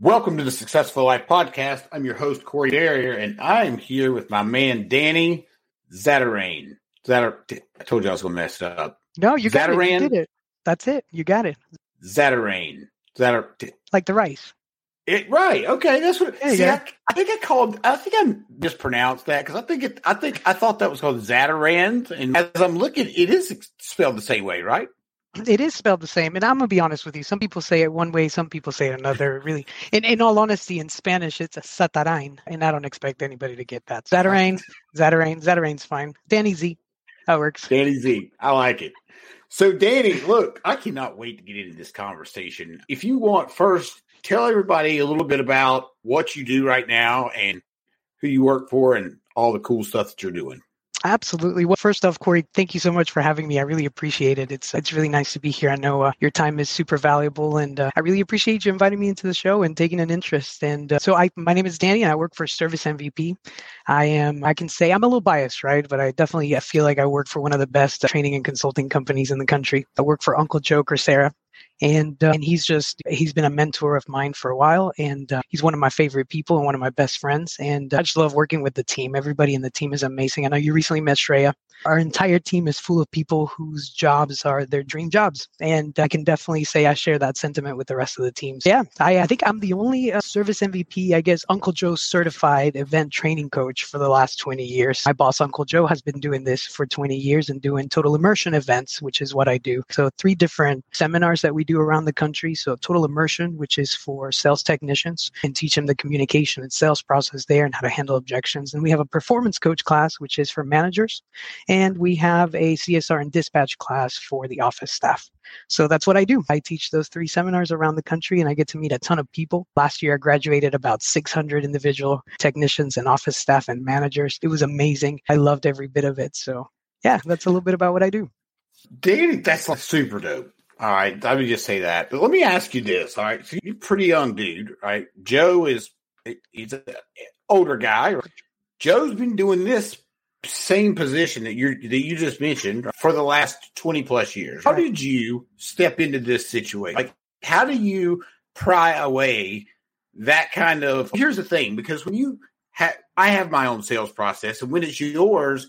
Welcome to the Successful Life Podcast. I'm your host, Corey Barrier, and I'm here with my man, Danny Zatarain. Zatar, I told you I was going to mess it up. No, you got it. You did it. That's it. You got it. Zatarain. Zatar, like the rice. It right. Okay, that's what. See, I, I, think I called. I think I mispronounced that because I think it. I think I thought that was called Zatarand, and as I'm looking, it is spelled the same way, right? It is spelled the same, and I'm gonna be honest with you. Some people say it one way, some people say it another. Really, in, in all honesty, in Spanish, it's a satarain, and I don't expect anybody to get that. Zatarain, Zatarain, Zatarain's fine. Danny Z. That works. Danny Z. I like it. So, Danny, look, I cannot wait to get into this conversation. If you want, first, tell everybody a little bit about what you do right now and who you work for and all the cool stuff that you're doing. Absolutely. Well, first off, Corey, thank you so much for having me. I really appreciate it. It's it's really nice to be here. I know uh, your time is super valuable, and uh, I really appreciate you inviting me into the show and taking an interest. And uh, so, I my name is Danny, and I work for Service MVP. I am I can say I'm a little biased, right? But I definitely feel like I work for one of the best uh, training and consulting companies in the country. I work for Uncle Joe or Sarah and uh, and he's just he's been a mentor of mine for a while and uh, he's one of my favorite people and one of my best friends and i just love working with the team everybody in the team is amazing i know you recently met shreya our entire team is full of people whose jobs are their dream jobs. And I can definitely say I share that sentiment with the rest of the teams. Yeah, I, I think I'm the only uh, service MVP, I guess, Uncle Joe certified event training coach for the last 20 years. My boss, Uncle Joe, has been doing this for 20 years and doing total immersion events, which is what I do. So, three different seminars that we do around the country. So, total immersion, which is for sales technicians and teach them the communication and sales process there and how to handle objections. And we have a performance coach class, which is for managers and we have a CSR and dispatch class for the office staff. So that's what I do. I teach those three seminars around the country and I get to meet a ton of people. Last year, I graduated about 600 individual technicians and office staff and managers. It was amazing. I loved every bit of it. So, yeah, that's a little bit about what I do. Danny, that's like super dope. All right, let me just say that. But let me ask you this. All right, so you're pretty young dude, right? Joe is he's an older guy. Joe's been doing this same position that you that you just mentioned for the last 20 plus years. How did you step into this situation? Like how do you pry away that kind of Here's the thing because when you have I have my own sales process and when it's yours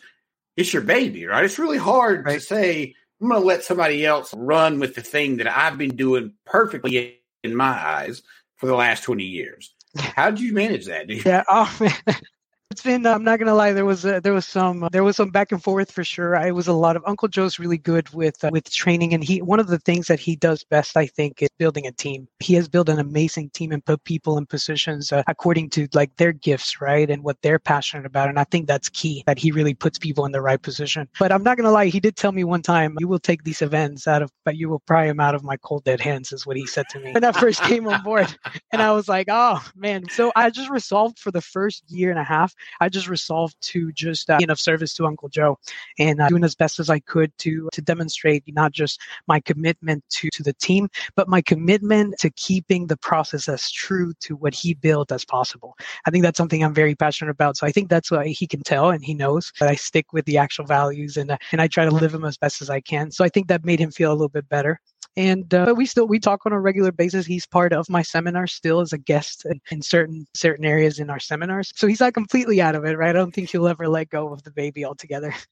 it's your baby, right? It's really hard right. to say I'm going to let somebody else run with the thing that I've been doing perfectly in my eyes for the last 20 years. How did you manage that? Yeah, oh man. It's been. I'm not gonna lie. There was a, there was some there was some back and forth for sure. I was a lot of Uncle Joe's really good with uh, with training, and he one of the things that he does best, I think, is building a team. He has built an amazing team and put people in positions uh, according to like their gifts, right, and what they're passionate about. And I think that's key that he really puts people in the right position. But I'm not gonna lie. He did tell me one time, "You will take these events out of, but you will pry them out of my cold dead hands," is what he said to me when I first came on board. And I was like, "Oh man!" So I just resolved for the first year and a half I just resolved to just uh, be of service to Uncle Joe and uh, doing as best as I could to to demonstrate not just my commitment to to the team, but my commitment to keeping the process as true to what he built as possible. I think that's something I'm very passionate about. So I think that's what he can tell and he knows that I stick with the actual values and uh, and I try to live them as best as I can. So I think that made him feel a little bit better and uh, we still we talk on a regular basis. He's part of my seminar still as a guest in, in, certain certain areas in our seminars. So he's not completely out of it right? I don't think he'll ever let go of the baby altogether.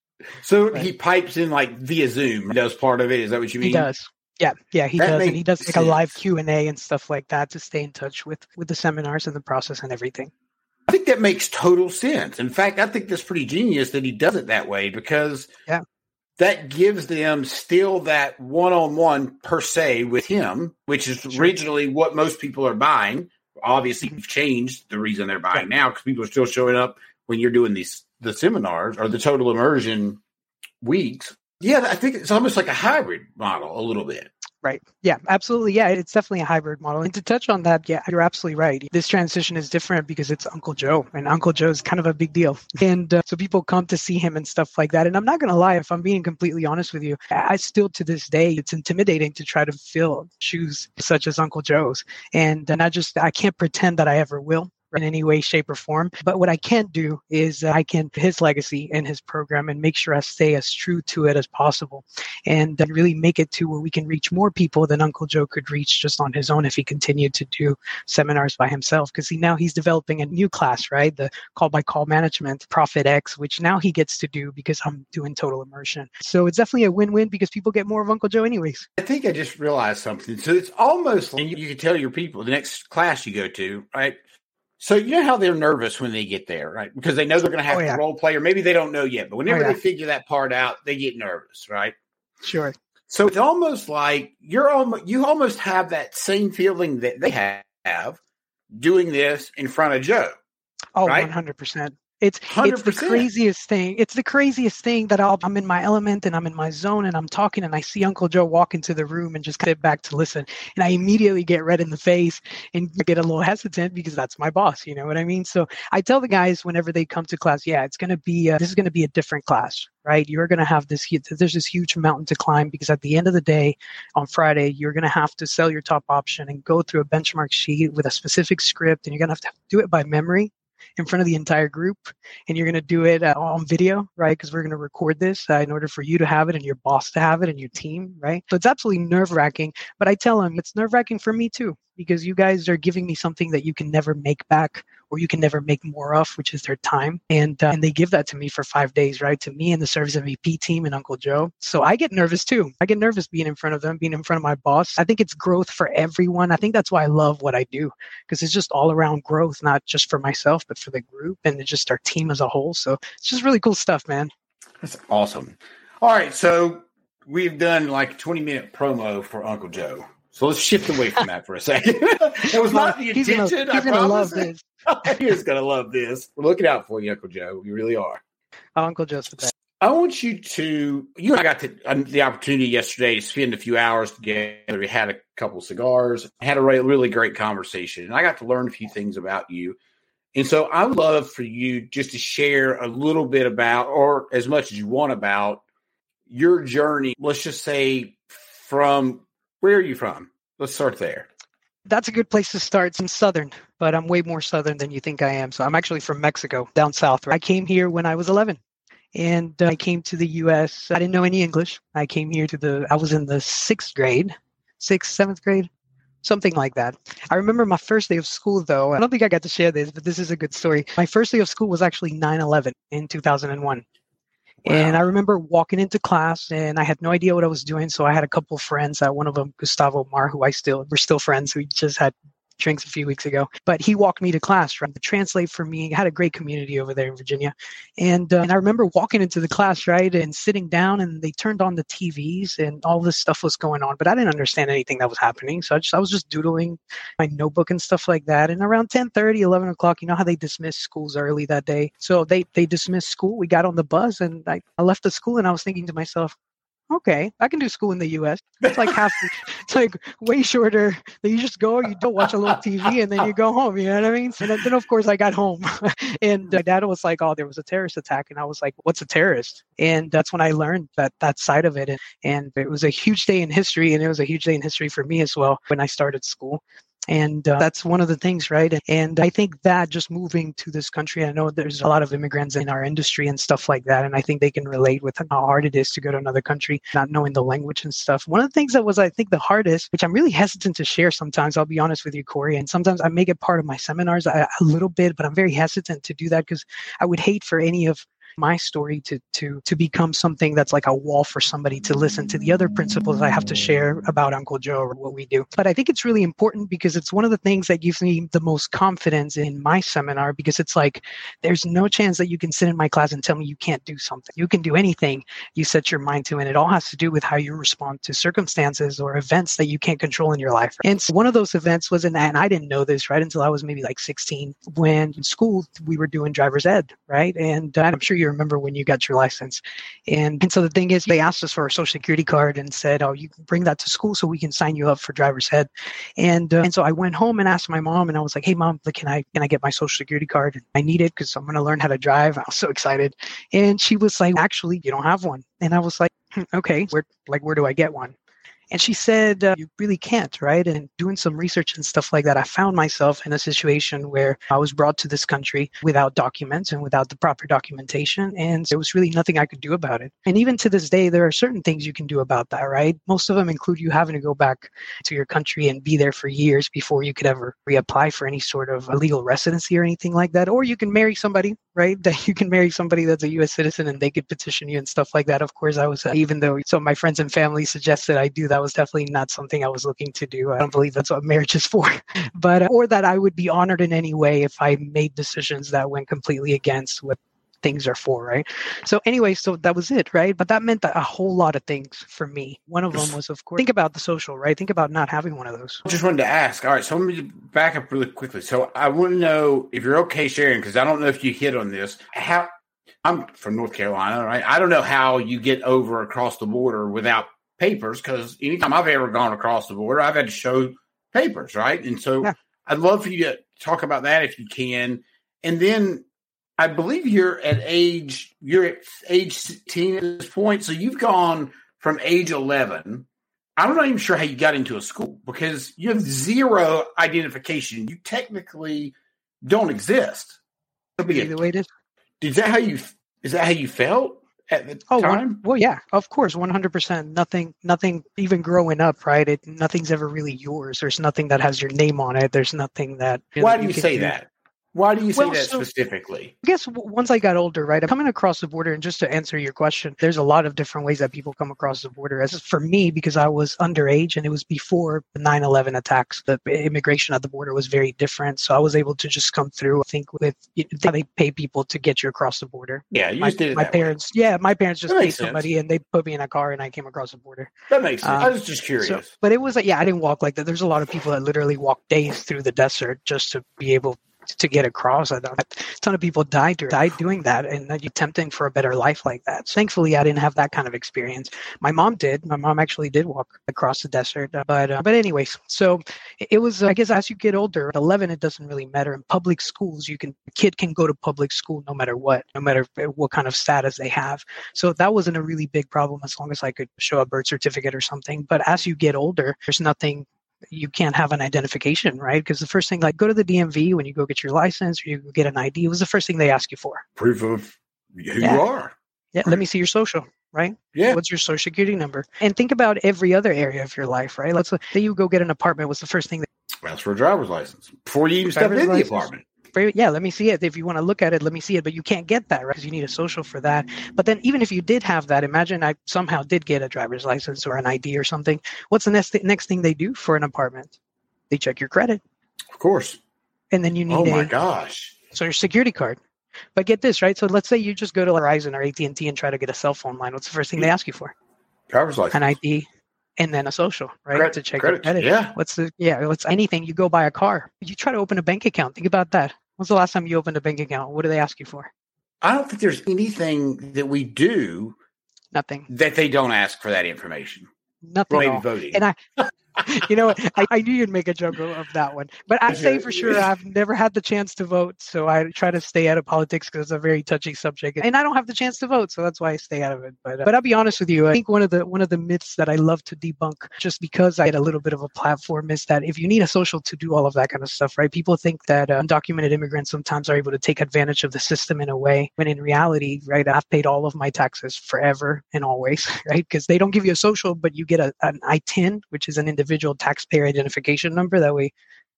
So he pipes in like via zoom does part of it is that what you mean? he does. Yeah yeah he that does and he does like sense. a live q&a and stuff like that to stay in touch with with the seminars and the process and everything. I think that makes total sense. In fact, I think that's pretty genius that he does it that way because yeah. That gives them still that one on one per se with him, which is sure. originally what most people are buying. Obviously, we've changed the reason they're buying now because people are still showing up when you're doing these the seminars or the total immersion weeks. Yeah, I think it's almost like a hybrid model a little bit. Right. Yeah, absolutely. Yeah, it's definitely a hybrid model. And to touch on that, yeah, you're absolutely right. This transition is different because it's Uncle Joe, and Uncle Joe is kind of a big deal. And uh, so people come to see him and stuff like that. And I'm not going to lie, if I'm being completely honest with you, I still to this day, it's intimidating to try to fill shoes such as Uncle Joe's. And, and I just, I can't pretend that I ever will in any way, shape, or form. But what I can do is I can his legacy and his program and make sure I stay as true to it as possible and really make it to where we can reach more people than Uncle Joe could reach just on his own if he continued to do seminars by himself. Because he now he's developing a new class, right? The call by call management, Profit X, which now he gets to do because I'm doing total immersion. So it's definitely a win win because people get more of Uncle Joe anyways. I think I just realized something. So it's almost like you can tell your people the next class you go to, right? So you know how they're nervous when they get there, right? Because they know they're going to have oh, yeah. to role play, or maybe they don't know yet. But oh, whenever oh, yeah. they figure that part out, they get nervous, right? Sure. So it's almost like you're almost you almost have that same feeling that they have doing this in front of Joe. Oh, one hundred percent. It's 100%. it's the craziest thing. It's the craziest thing that i am in my element and I'm in my zone and I'm talking and I see Uncle Joe walk into the room and just sit back to listen and I immediately get red in the face and get a little hesitant because that's my boss. You know what I mean? So I tell the guys whenever they come to class, yeah, it's gonna be this is gonna be a different class, right? You're gonna have this there's this huge mountain to climb because at the end of the day, on Friday, you're gonna have to sell your top option and go through a benchmark sheet with a specific script and you're gonna have to do it by memory in front of the entire group and you're going to do it uh, on video right? Because we're going to record this uh, in order for you to have it and your boss to have it and your team right? So it's absolutely nerve wracking but i tell them it's nerve wracking for me too because you guys are giving me something that you can never make back or you can never make more of, which is their time. And uh, and they give that to me for five days, right? To me and the service MVP team and Uncle Joe. So I get nervous too. I get nervous being in front of them, being in front of my boss. I think it's growth for everyone. I think that's why I love what I do because it's just all around growth, not just for myself, but for the group and just our team as a whole. So it's just really cool stuff, man. That's awesome. All right, so we've done like 20 minute promo for Uncle Joe. So let's shift away from that for a second. that was not the intention. He's gonna, he's I gonna love this. he's gonna love this. We're looking out for you, Uncle Joe. We really are. Uncle Joe's the best. I want you to. You and I got to, um, the opportunity yesterday to spend a few hours together. We had a couple cigars, had a really, really great conversation, and I got to learn a few things about you. And so I would love for you just to share a little bit about, or as much as you want about, your journey. Let's just say from where are you from? Let's start there. That's a good place to start. It's in southern, but I'm way more southern than you think I am. So I'm actually from Mexico, down south. I came here when I was 11 and uh, I came to the US. I didn't know any English. I came here to the, I was in the sixth grade, sixth, seventh grade, something like that. I remember my first day of school, though. I don't think I got to share this, but this is a good story. My first day of school was actually 9 11 in 2001. And I remember walking into class and I had no idea what I was doing. So I had a couple of friends, uh, one of them, Gustavo Mar, who I still, we're still friends. We just had drinks a few weeks ago. But he walked me to class, trying to translate for me. had a great community over there in Virginia. And, uh, and I remember walking into the class, right, and sitting down, and they turned on the TVs, and all this stuff was going on. But I didn't understand anything that was happening. So I, just, I was just doodling my notebook and stuff like that. And around 10 30, 11 o'clock, you know how they dismiss schools early that day. So they, they dismissed school. We got on the bus, and I, I left the school, and I was thinking to myself, okay, I can do school in the U.S. It's like half, it's like way shorter. You just go, you don't watch a little TV, and then you go home. You know what I mean? And then, of course, I got home, and uh, my dad was like, "Oh, there was a terrorist attack," and I was like, "What's a terrorist?" And that's when I learned that that side of it, and, and it was a huge day in history, and it was a huge day in history for me as well when I started school. And uh, that's one of the things, right? And I think that just moving to this country, I know there's a lot of immigrants in our industry and stuff like that. And I think they can relate with how hard it is to go to another country, not knowing the language and stuff. One of the things that was, I think, the hardest, which I'm really hesitant to share sometimes, I'll be honest with you, Corey, and sometimes I make it part of my seminars a, a little bit, but I'm very hesitant to do that because I would hate for any of my story to to to become something that's like a wall for somebody to listen to the other principles I have to share about Uncle Joe or what we do. But I think it's really important because it's one of the things that gives me the most confidence in my seminar because it's like there's no chance that you can sit in my class and tell me you can't do something. You can do anything you set your mind to, and it all has to do with how you respond to circumstances or events that you can't control in your life. And so one of those events was in, and I didn't know this right until I was maybe like 16 when in school we were doing driver's ed, right? And I'm sure you remember when you got your license. And, and so the thing is, they asked us for our social security card and said, oh, you can bring that to school so we can sign you up for driver's ed. And, uh, and so I went home and asked my mom, and I was like, hey, mom, can I, can I get my social security card? I need it because I'm going to learn how to drive. I was so excited. And she was like, actually, you don't have one. And I was like, hmm, okay, where, like, where do I get one? And she said, uh, You really can't, right? And doing some research and stuff like that, I found myself in a situation where I was brought to this country without documents and without the proper documentation. And there was really nothing I could do about it. And even to this day, there are certain things you can do about that, right? Most of them include you having to go back to your country and be there for years before you could ever reapply for any sort of legal residency or anything like that. Or you can marry somebody, right? That you can marry somebody that's a US citizen and they could petition you and stuff like that. Of course, I was, uh, even though some of my friends and family suggested I do that was definitely not something I was looking to do. I don't believe that's what marriage is for. but uh, or that I would be honored in any way if I made decisions that went completely against what things are for, right? So anyway, so that was it, right? But that meant that a whole lot of things for me. One of them was, of course, think about the social, right? Think about not having one of those. I just wanted to ask. All right, so let me back up really quickly. So I want to know if you're okay sharing because I don't know if you hit on this. How I'm from North Carolina, right? I don't know how you get over across the border without papers because anytime I've ever gone across the border, I've had to show papers, right? And so yeah. I'd love for you to talk about that if you can. And then I believe you're at age you're at age 16 at this point, so you've gone from age 11. I'm not even sure how you got into a school because you have zero identification. You technically don't exist. The way it is. Is that how you? Is that how you felt? at the oh, time? One, well, yeah, of course, one hundred percent. Nothing, nothing. Even growing up, right? It nothing's ever really yours. There's nothing that has your name on it. There's nothing that. Why know, do you, you say do. that? Why do you say well, that so, specifically? I guess once I got older, right, I'm coming across the border, and just to answer your question, there's a lot of different ways that people come across the border. As for me, because I was underage and it was before the 9/11 attacks, the immigration at the border was very different. So I was able to just come through. I think with how they pay people to get you across the border. Yeah, you my, did my parents. Way. Yeah, my parents just paid somebody and they put me in a car and I came across the border. That makes sense. Um, I was just curious. So, but it was like, yeah, I didn't walk like that. There's a lot of people that literally walk days through the desert just to be able to get across. A ton of people died died doing that and you're tempting for a better life like that. Thankfully, I didn't have that kind of experience. My mom did. My mom actually did walk across the desert. Uh, but uh, but anyways, so it was. I guess as you get older, at 11, it doesn't really matter. In public schools, you can kid can go to public school no matter what, no matter what kind of status they have. So that wasn't a really big problem as long as I could show a birth certificate or something. But as you get older, there's nothing you can't have an identification, right? Because the first thing, like go to the DMV when you go get your license or you get an ID, was the first thing they ask you for. Proof of who yeah. you are. Yeah, let me see your social, right? Yeah. What's your social security number? And think about every other area of your life, right? Let's say you go get an apartment. What's the first thing? That- Ask for a driver's license before you even step in license. the apartment yeah, let me see it. If you want to look at it, let me see it. But you can't get that, right? Because you need a social for that. But then even if you did have that, imagine I somehow did get a driver's license or an ID or something. What's the next, th- next thing they do for an apartment? They check your credit. Of course. And then you need Oh my a, gosh. So your security card. But get this, right? So let's say you just go to Verizon or AT&T and try to get a cell phone line. What's the first thing they mm. ask you for? Driver's license. An ID and then a social, right? Credit, to check credit, credit. Yeah. What's the yeah? What's anything? You go buy a car. You try to open a bank account. Think about that. When's the last time you opened a bank account? What do they ask you for? I don't think there's anything that we do nothing that they don't ask for that information. Nothing. Maybe voting. And I you know, I, I, knew you'd make a joke of that one. But I say for sure, I've never had the chance to vote, so I try to stay out of politics because it's a very touchy subject, and I don't have the chance to vote, so that's why I stay out of it. But uh, but I'll be honest with you, I think one of the one of the myths that I love to debunk, just because I had a little bit of a platform, is that if you need a social to do all of that kind of stuff, right? People think that uh, undocumented immigrants sometimes are able to take advantage of the system in a way, when in reality, right, I've paid all of my taxes forever and always, right? Because they don't give you a social, but you get a, an ITIN, which is an individual taxpayer identification number. That way,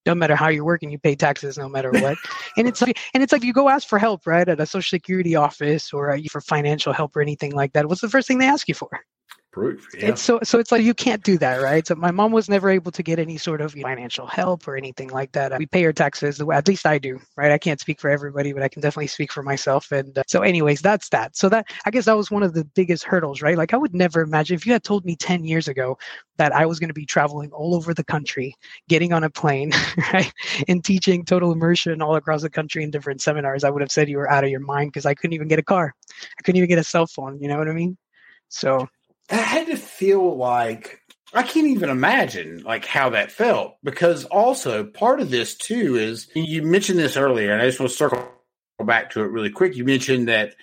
no matter how you're working, you pay taxes no matter what. and it's like, and it's like you go ask for help, right, at a social security office or uh, for financial help or anything like that. What's the first thing they ask you for? Proof. Yeah. And so, so it's like you can't do that, right? So my mom was never able to get any sort of financial help or anything like that. We pay our taxes the way, at least I do, right? I can't speak for everybody, but I can definitely speak for myself. And uh, so, anyways, that's that. So that I guess that was one of the biggest hurdles, right? Like I would never imagine if you had told me ten years ago that I was going to be traveling all over the country, getting on a plane, right, and teaching total immersion all across the country in different seminars, I would have said you were out of your mind because I couldn't even get a car, I couldn't even get a cell phone. You know what I mean? So that had to feel like I can't even imagine like how that felt because also part of this too is you mentioned this earlier and I just want to circle back to it really quick. You mentioned that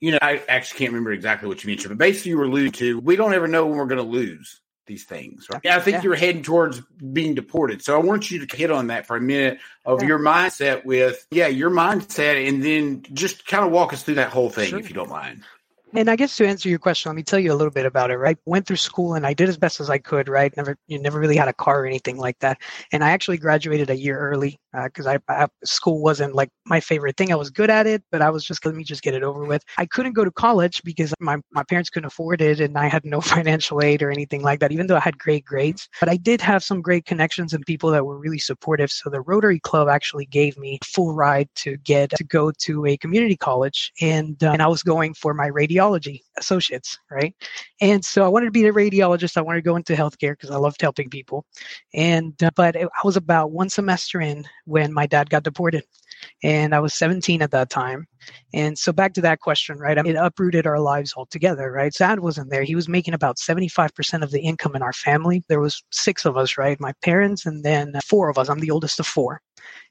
you know I actually can't remember exactly what you mentioned, but basically you were alluding to we don't ever know when we're going to lose these things. Right? Yeah, I think yeah. you're heading towards being deported. So I want you to hit on that for a minute of yeah. your mindset with yeah your mindset, and then just kind of walk us through that whole thing sure. if you don't mind. And I guess to answer your question, let me tell you a little bit about it. Right, went through school and I did as best as I could. Right, never you never really had a car or anything like that. And I actually graduated a year early because uh, I, I, school wasn't like my favorite thing. I was good at it, but I was just let me just get it over with. I couldn't go to college because my my parents couldn't afford it, and I had no financial aid or anything like that. Even though I had great grades, but I did have some great connections and people that were really supportive. So the Rotary Club actually gave me full ride to get to go to a community college, and uh, and I was going for my radio radiology associates, right? And so I wanted to be a radiologist. I wanted to go into healthcare because I loved helping people. And uh, but it, I was about one semester in when my dad got deported, and I was 17 at that time. And so back to that question, right? I mean, it uprooted our lives altogether, right? Dad wasn't there. He was making about 75% of the income in our family. There was six of us, right? My parents and then four of us. I'm the oldest of four.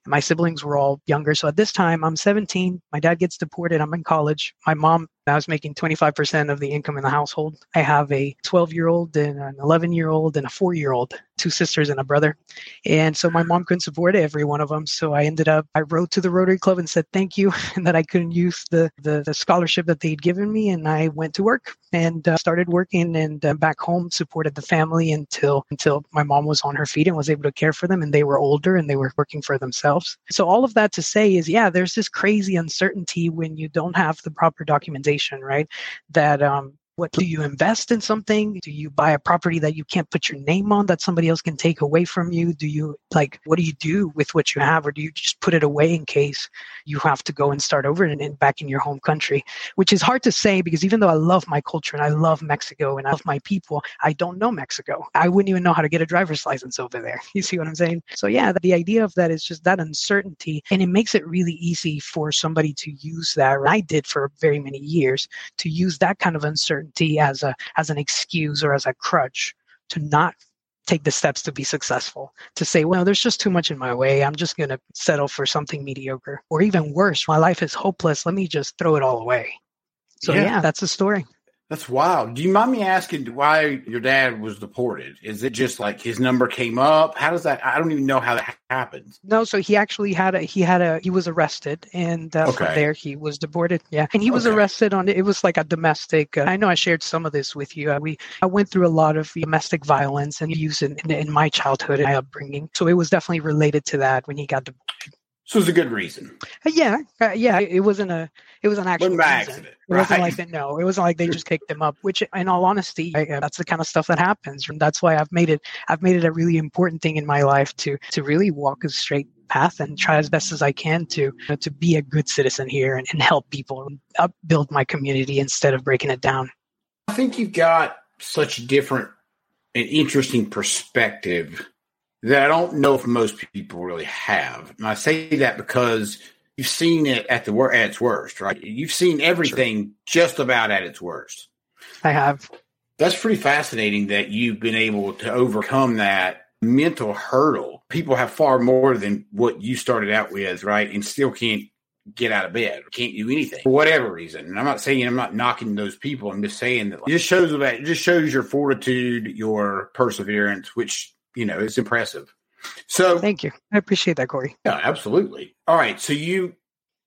And my siblings were all younger. So at this time, I'm 17. My dad gets deported. I'm in college. My mom I was making 25% of the income in the household. I have a 12 year old and an 11 year old and a four year old, two sisters and a brother. And so my mom couldn't support every one of them. So I ended up, I wrote to the Rotary Club and said thank you and that I couldn't use the, the, the scholarship that they'd given me. And I went to work and uh, started working and uh, back home supported the family until, until my mom was on her feet and was able to care for them. And they were older and they were working for themselves. So all of that to say is, yeah, there's this crazy uncertainty when you don't have the proper documentation right? That um, what do you invest in something? Do you buy a property that you can't put your name on that somebody else can take away from you? Do you like what do you do with what you have, or do you just put it away in case you have to go and start over and, and back in your home country? Which is hard to say because even though I love my culture and I love Mexico and I love my people, I don't know Mexico. I wouldn't even know how to get a driver's license over there. You see what I'm saying? So yeah, the idea of that is just that uncertainty, and it makes it really easy for somebody to use that. I did for very many years to use that kind of uncertainty uncertainty as a as an excuse or as a crutch to not take the steps to be successful to say well there's just too much in my way. I'm just going to settle for something mediocre or even worse my life is hopeless. Let me just throw it all away. So yeah, yeah that's the story that's wild. Do you mind me asking why your dad was deported? Is it just like his number came up? How does that? I don't even know how that happens. No, so he actually had a he had a he was arrested, and uh, okay. from there he was deported. Yeah, and he was okay. arrested on it was like a domestic. Uh, I know I shared some of this with you. Uh, we I went through a lot of domestic violence and abuse in, in, in my childhood and my upbringing, so it was definitely related to that when he got deported. So it's a good reason. Uh, yeah, uh, yeah. It wasn't a. It was an actual wasn't accident. It right. wasn't like that. No, it wasn't like they just kicked them up. Which, in all honesty, I, uh, that's the kind of stuff that happens, and that's why I've made it. I've made it a really important thing in my life to to really walk a straight path and try as best as I can to you know, to be a good citizen here and, and help people up build my community instead of breaking it down. I think you've got such a different and interesting perspective that I don't know if most people really have. And I say that because you've seen it at the worst, at its worst, right? You've seen everything sure. just about at its worst. I have. That's pretty fascinating that you've been able to overcome that mental hurdle. People have far more than what you started out with, right? And still can't get out of bed, can't do anything for whatever reason. And I'm not saying I'm not knocking those people. I'm just saying that like, it just shows about it just shows your fortitude, your perseverance, which you know, it's impressive. So thank you. I appreciate that, Corey. Yeah, absolutely. All right. So you,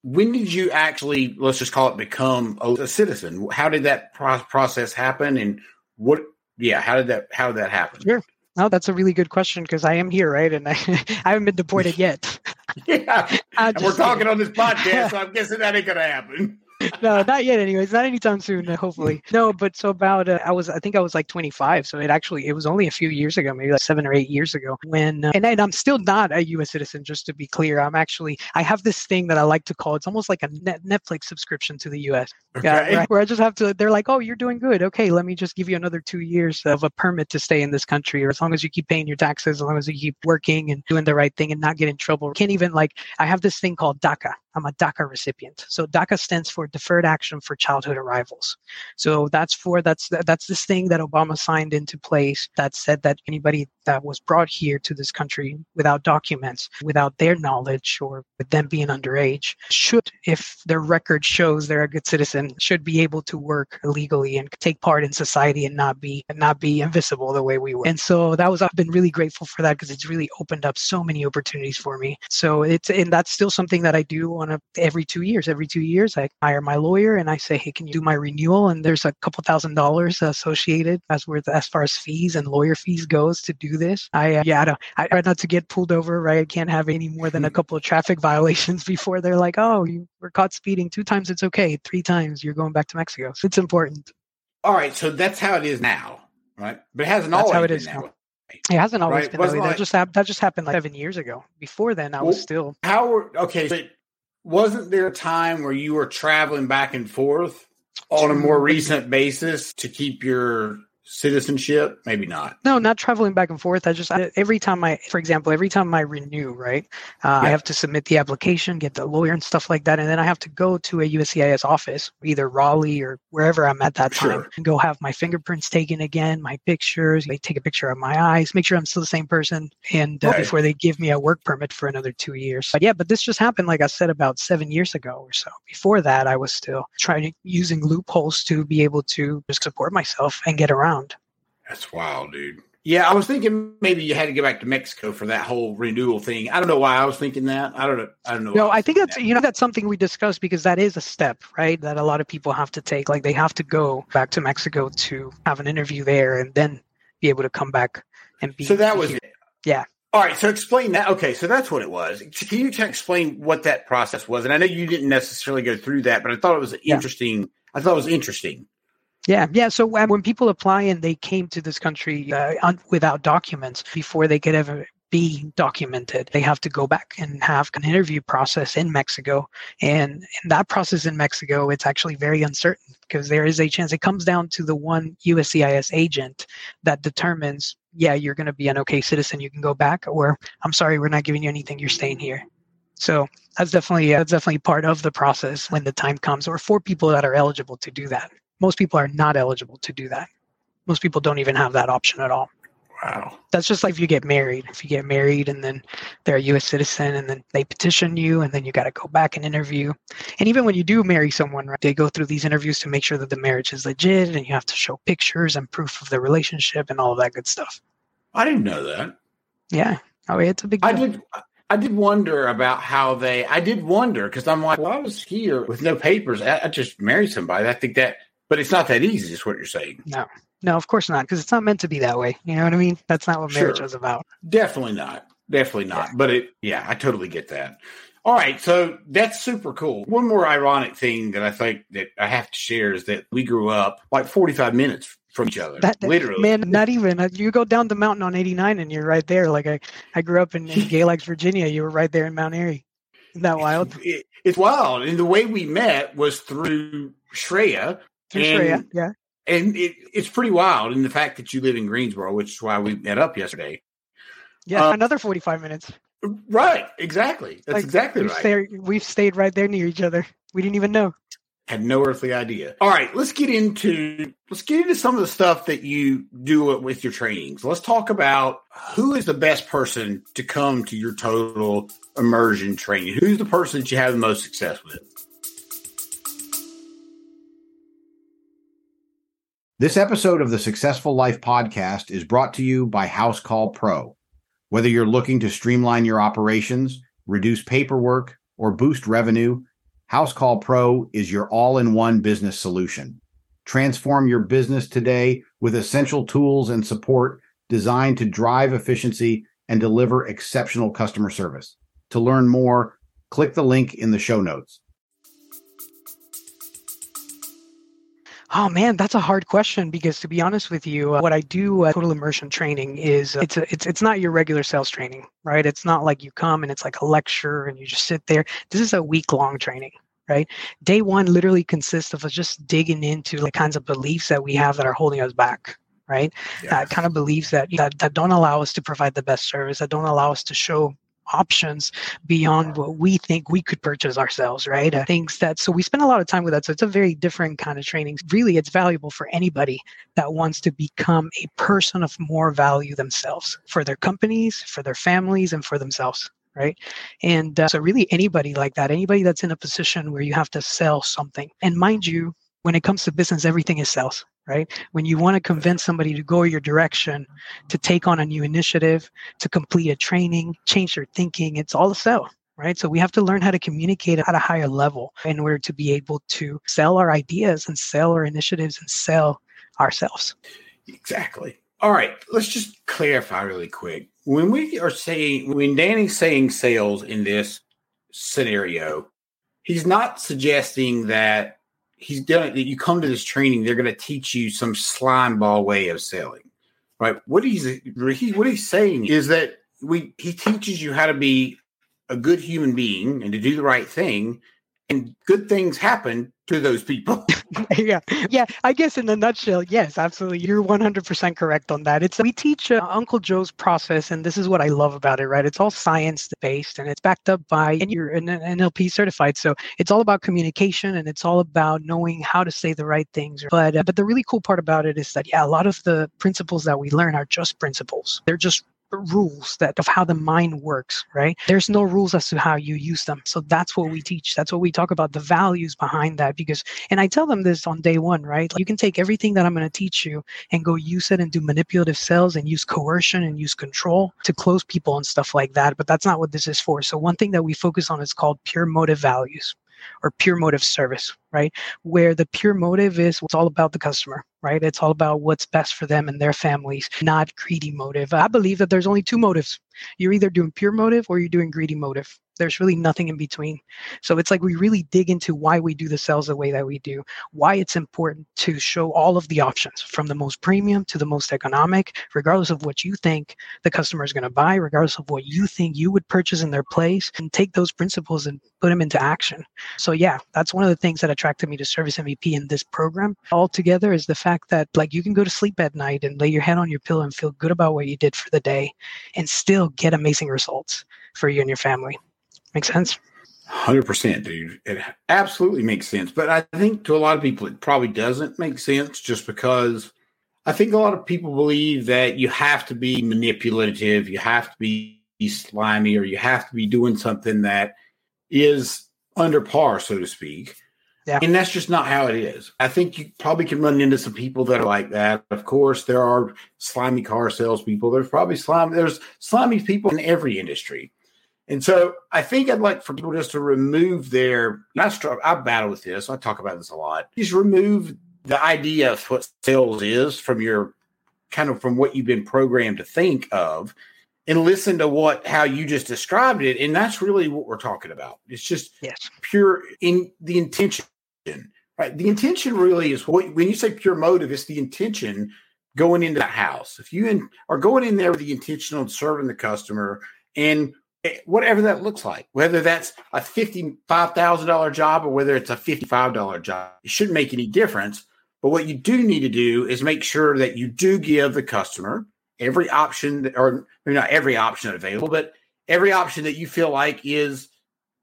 when did you actually, let's just call it become a, citizen? How did that pro- process happen? And what, yeah, how did that, how did that happen? Sure. No, that's a really good question because I am here, right? And I, I haven't been deported yet. yeah. And we're talking on this podcast, so I'm guessing that ain't going to happen. No, not yet. Anyways, not anytime soon. Hopefully, no. But so about uh, I was, I think I was like 25. So it actually it was only a few years ago, maybe like seven or eight years ago. When uh, and, and I'm still not a U.S. citizen. Just to be clear, I'm actually I have this thing that I like to call it's almost like a net Netflix subscription to the U.S. Okay. Yeah, right, where I just have to. They're like, oh, you're doing good. Okay, let me just give you another two years of a permit to stay in this country, or as long as you keep paying your taxes, as long as you keep working and doing the right thing and not get in trouble. Can't even like I have this thing called DACA. I'm a DACA recipient. So DACA stands for Deferred Action for Childhood Arrivals. So that's for that's that's this thing that Obama signed into place that said that anybody that was brought here to this country without documents, without their knowledge or with them being underage, should, if their record shows they're a good citizen, should be able to work legally and take part in society and not be and not be invisible the way we were. And so that was I've been really grateful for that because it's really opened up so many opportunities for me. So it's and that's still something that I do on a every two years. Every two years I hire my lawyer and I say, Hey, can you do my renewal? And there's a couple thousand dollars associated as with as far as fees and lawyer fees goes to do this. I uh, yeah, I, don't, I try not to get pulled over. Right, I can't have any more than a couple of traffic violations before they're like, oh, you were caught speeding two times. It's okay. Three times, you're going back to Mexico. So it's important. All right, so that's how it is now, right? But it hasn't that's always how it is now. It hasn't always right? been that way. Like, just happened. That just happened like seven years ago. Before then, I well, was still. How were okay? But wasn't there a time where you were traveling back and forth on a more recent basis to keep your citizenship maybe not no not traveling back and forth i just I, every time i for example every time i renew right uh, yeah. i have to submit the application get the lawyer and stuff like that and then i have to go to a uscis office either raleigh or wherever i'm at that time sure. and go have my fingerprints taken again my pictures they take a picture of my eyes make sure i'm still the same person and uh, right. before they give me a work permit for another two years but yeah but this just happened like i said about seven years ago or so before that i was still trying using loopholes to be able to just support myself and get around that's wild, dude. Yeah, I was thinking maybe you had to go back to Mexico for that whole renewal thing. I don't know why I was thinking that. I don't know. I don't know. No, I think that's that. you know that's something we discussed because that is a step, right? That a lot of people have to take. Like they have to go back to Mexico to have an interview there and then be able to come back and be. So that was it. Yeah. All right, so explain that. Okay, so that's what it was. Can you explain what that process was? And I know you didn't necessarily go through that, but I thought it was interesting. Yeah. I thought it was interesting. Yeah, yeah. So when people apply and they came to this country uh, un- without documents before they could ever be documented, they have to go back and have an interview process in Mexico. And in that process in Mexico, it's actually very uncertain because there is a chance it comes down to the one USCIS agent that determines, yeah, you're going to be an okay citizen, you can go back, or I'm sorry, we're not giving you anything, you're staying here. So that's definitely that's definitely part of the process when the time comes, or for people that are eligible to do that most people are not eligible to do that. Most people don't even have that option at all. Wow. That's just like if you get married. If you get married and then they're a US citizen and then they petition you and then you got to go back and interview. And even when you do marry someone, right, they go through these interviews to make sure that the marriage is legit and you have to show pictures and proof of the relationship and all of that good stuff. I didn't know that. Yeah. Oh, it's a big deal. I did I did wonder about how they I did wonder because I'm like, well, I was here with no papers. I, I just married somebody. I think that but it's not that easy, is what you're saying. No, no, of course not, because it's not meant to be that way. You know what I mean? That's not what marriage sure. is about. Definitely not. Definitely not. Yeah. But it, yeah, I totally get that. All right, so that's super cool. One more ironic thing that I think that I have to share is that we grew up like 45 minutes from each other. That, literally, man, not even. Uh, you go down the mountain on 89 and you're right there. Like I, I grew up in, in Galax, Virginia. You were right there in Mount Airy. Isn't that wild? It, it's wild. And the way we met was through Shreya, and, sure, yeah. Yeah. And it, it's pretty wild. And the fact that you live in Greensboro, which is why we met up yesterday. Yeah, um, another 45 minutes. Right, exactly. That's like, exactly we've right. Stayed, we've stayed right there near each other. We didn't even know. Had no earthly idea. All right, let's get into let's get into some of the stuff that you do with your trainings. Let's talk about who is the best person to come to your total immersion training. Who's the person that you have the most success with? This episode of the Successful Life podcast is brought to you by Housecall Pro. Whether you're looking to streamline your operations, reduce paperwork, or boost revenue, Housecall Pro is your all in one business solution. Transform your business today with essential tools and support designed to drive efficiency and deliver exceptional customer service. To learn more, click the link in the show notes. Oh man, that's a hard question because to be honest with you, uh, what I do uh, total immersion training is uh, it's a, it's it's not your regular sales training, right? It's not like you come and it's like a lecture and you just sit there. This is a week long training, right? Day one literally consists of us just digging into the kinds of beliefs that we have that are holding us back, right? Yes. Uh, kind of beliefs that, that that don't allow us to provide the best service, that don't allow us to show options beyond what we think we could purchase ourselves, right? Uh, things that, so we spend a lot of time with that. So it's a very different kind of training. Really, it's valuable for anybody that wants to become a person of more value themselves for their companies, for their families, and for themselves. Right. And uh, so, really, anybody like that, anybody that's in a position where you have to sell something. And mind you, when it comes to business, everything is sales right? When you want to convince somebody to go your direction, to take on a new initiative, to complete a training, change their thinking, it's all a sell, right? So we have to learn how to communicate at a higher level in order to be able to sell our ideas and sell our initiatives and sell ourselves. Exactly. All right, let's just clarify really quick. When we are saying, when Danny's saying sales in this scenario, he's not suggesting that he's done. You come to this training, they're going to teach you some slime ball way of selling, right? What he's what he's saying is that we he teaches you how to be a good human being and to do the right thing, and good things happen to those people. yeah, yeah. I guess in a nutshell, yes, absolutely. You're 100% correct on that. It's we teach uh, Uncle Joe's process, and this is what I love about it. Right, it's all science based, and it's backed up by and you're an NLP certified. So it's all about communication, and it's all about knowing how to say the right things. But uh, but the really cool part about it is that yeah, a lot of the principles that we learn are just principles. They're just rules that of how the mind works right? There's no rules as to how you use them. So that's what we mm. teach. That's what we talk about the values behind that because and i tell them this on day one right? Like you can take everything that i'm going to teach you and go use it and do manipulative sales and use coercion and use control to close people and stuff like that but that's not what this is for. So one thing that we focus on is called pure motive values or pure motive service, right? Where the pure motive is it's all about the customer, right? It's all about what's best for them and their families, not greedy motive. I believe that there's only two motives. You're either doing pure motive or you're doing greedy motive. There's really nothing in between. So it's like we really dig into why we do the sales the way that we do, why it's important to show all of the options from the most premium to the most economic, regardless of what you think the customer is going to buy, regardless of what you think you would purchase in their place, and take those principles and put them into action. So yeah, that's one of the things that attracted me to Service MVP in this program altogether is the fact that like you can go to sleep at night and lay your head on your pillow and feel good about what you did for the day and still get amazing results for you and your family. Make sense? 100%, dude. It absolutely makes sense. But I think to a lot of people, it probably doesn't make sense just because I think a lot of people believe that you have to be manipulative, you have to be slimy, or you have to be doing something that is under par, so to speak. Yeah. And that's just not how it is. I think you probably can run into some people that are like that. Of course, there are slimy car salespeople. There's probably slimy. There's slimy people in every industry. And so I think I'd like for people just to remove their, I, struggle, I battle with this. I talk about this a lot. Just remove the idea of what sales is from your kind of from what you've been programmed to think of and listen to what how you just described it and that's really what we're talking about it's just yes. pure in the intention right the intention really is what when you say pure motive it's the intention going into the house if you in, are going in there with the intention of serving the customer and Eh, whatever that looks like, whether that's a $55,000 job or whether it's a $55 job, it shouldn't make any difference. But what you do need to do is make sure that you do give the customer every option, that, or maybe not every option available, but every option that you feel like is,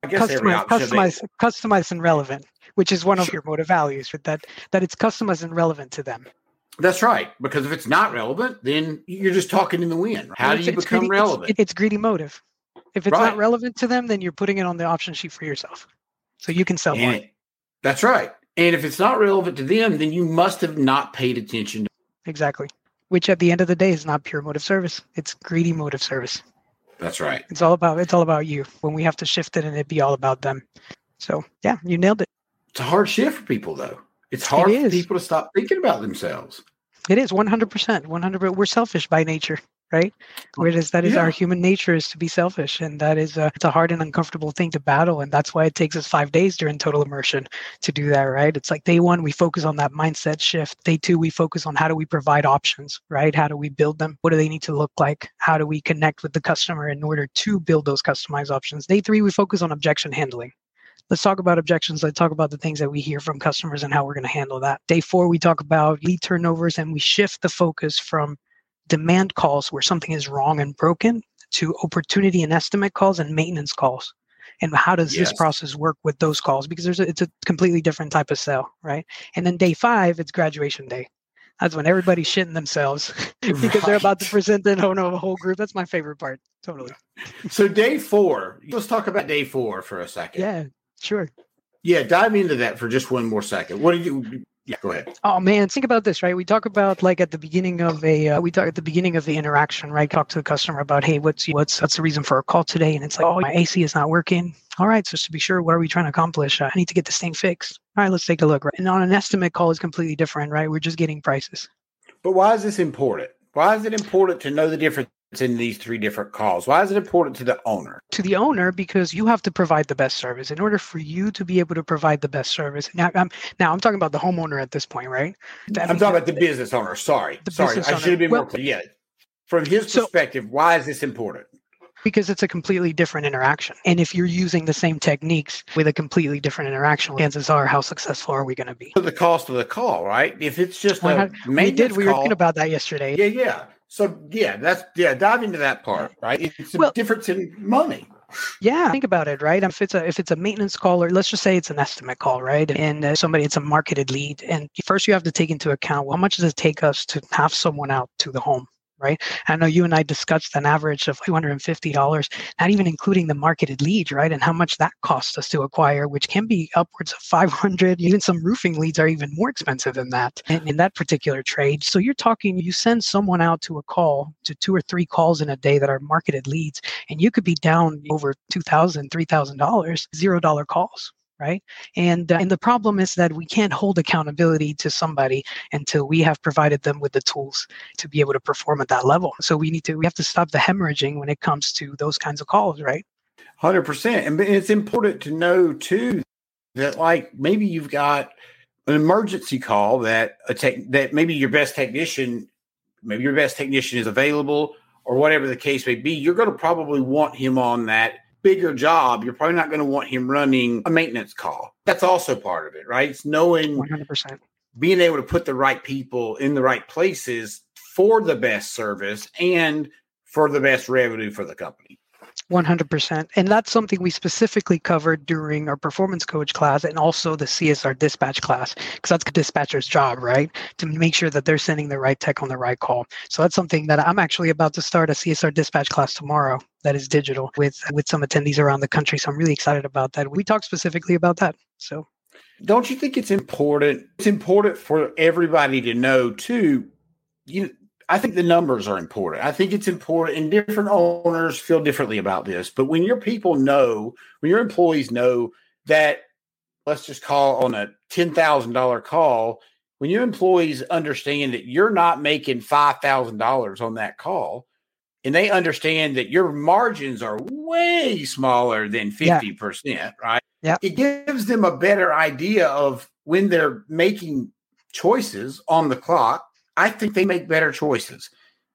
I guess, customized, every option customized, customized and relevant, which is one of sure. your motive values, that that it's customized and relevant to them. That's right. Because if it's not relevant, then you're just talking in the wind. How do you become greedy, relevant? It's, it's greedy motive. If it's right. not relevant to them, then you're putting it on the option sheet for yourself. So you can sell and more. That's right. And if it's not relevant to them, then you must have not paid attention. Exactly. Which at the end of the day is not pure motive service. It's greedy motive service. That's right. It's all about it's all about you. When we have to shift it and it be all about them. So yeah, you nailed it. It's a hard shift for people though. It's hard it for people to stop thinking about themselves. It is 100%. 100 We're selfish by nature, right? Whereas that is Yeah. our human nature is to be selfish. And that is a, it's a hard and uncomfortable thing to battle. And that's why it takes us five days during total immersion to do that, right? It's like day one, we focus on that mindset shift. Day two, we focus on how do we provide options, right? How do we build them? What do they need to look like? How do we connect with the customer in order to build those customized options? Day three, we focus on objection handling. Let's talk about objections. Let's talk about the things that we hear from customers and how we're going to handle that. Day four, we talk about lead turnovers and we shift the focus from demand calls where something is wrong and broken to opportunity and estimate calls and maintenance calls. And how does this process work with those calls? Because there's a, it's a completely different type of sale, right? And then day five, it's graduation day. That's when everybody's shitting themselves because they're about to present in front of a whole group. That's my favorite part. Totally. So day four. Let's talk about day four for a second. Yeah, sure. Yeah, dive into that for just one more second. What did you? Yeah, go ahead. Oh man, think about this, right? We talk about like at the beginning of a uh, we talk at the beginning of the interaction, right? Talk to the customer about, hey, what's what's what's the reason for a call today? And it's like, oh, my AC is not working. All right, so to be sure, what are we trying to accomplish? Uh, I need to get this thing fixed. All right, let's take a look. Right? And on an estimate call is completely different, right? We're just getting prices. But why is this important? Why is it important to know the difference in these three different calls? Why is it important to the owner? to the owner because you have to provide the best service. In order for you to be able to provide the best service, now I'm now I'm talking about the homeowner at this point, right? That I'm talking about the business owner. Sorry, sorry, I should have been Well- more clear. Yeah, from his So- perspective, why is this important? because it's a completely different interaction. And if you're using the same techniques with a completely different interaction, chances are how successful are we going to be? The cost of the call, right? If it's just a? We did. We were talking about that yesterday. yeah, yeah. So yeah, that's yeah. Dive into that part, right? It's a Well- difference in money. Yeah, think about it, right? If it's a if it's a maintenance call, or let's just say it's an estimate call, right? And uh, somebody, it's a marketed lead, and first you have to take into account well, how much does it take us to have someone out to the home, right? I know you and I discussed an average of two hundred and fifty dollars, not even including the marketed lead, right? And how much that costs us to acquire, which can be upwards of five hundred. Even some roofing leads are even more expensive than that in, in that particular trade. So you're talking, you send someone out to a call to two or three calls in a day that are marketed leads and you could be down over $2000 $3000 zero dollar calls right? And uh, and the problem is that we can't hold accountability to somebody until we have provided them with the tools to be able to perform at that level. So we need to we have to stop the hemorrhaging when it comes to those kinds of calls right? Hundred percent, and it's important to know too that like maybe you've got an emergency call that a tech that maybe your best technician, maybe your best technician is available or whatever the case may be. You're going to probably want him on that bigger job. You're probably not going to want him running a maintenance call. That's also part of it, right? It's knowing 100% being able to put the right people in the right places for the best service and for the best revenue for the company. 100%. And that's something we specifically covered during our performance coach class and also the CSR dispatch class, because that's the dispatcher's job, right? To make sure that they're sending the right tech on the right call. So that's something that I'm actually about to start a CSR dispatch class tomorrow that is digital with with some attendees around the country. So I'm really excited about that. We talked specifically about that. So don't you think it's important it's important for everybody to know too you i think the numbers are important i think it's important and different owners feel differently about this but when your people know when your employees know that let's just call on a $10000 call when your employees understand that you're not making $5000 on that call and they understand that your margins are way smaller than Yeah. 50% right Yeah. it gives them a better idea of when they're making choices on the clock. I think they make better choices.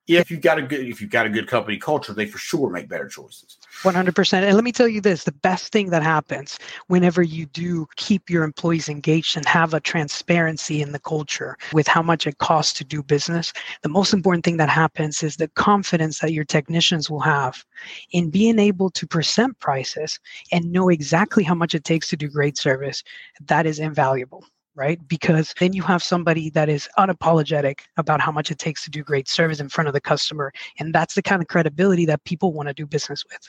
If you've got a good if you've got a good company culture, they for sure make better choices. 100%. And let me tell you this the best thing that happens whenever you do keep your employees engaged and have a transparency in the culture with how much it costs to do business, the most important thing that happens is the confidence that your technicians will have in being able to present prices and know exactly how much it takes to do great service. That is invaluable. Right? Because then you have somebody that is unapologetic about how much it takes to do great service in front of the customer. And that's the kind of credibility that people want to do business with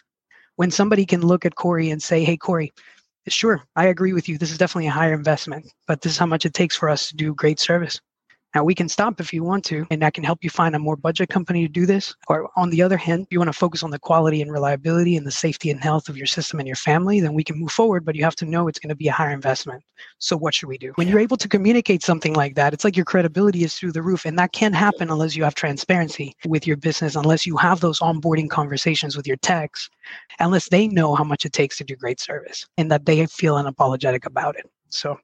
when somebody can look at Corey and say, "Hey, Corey, sure, I agree with you. This is definitely a higher investment, but this is how much it takes for us to do great service." Now we can stop if you want to, and I can help you find a more budget company to do this. Or on the other hand, you want to focus on the quality and reliability and the safety and health of your system and your family, then we can move forward. But you have to know it's going to be a higher investment. So what should we do? When you're able to communicate something like that, it's like your credibility is through the roof. And that can't happen unless you have transparency with your business, unless you have those onboarding conversations with your techs, unless they know how much it takes to do great service and that they feel unapologetic about it. So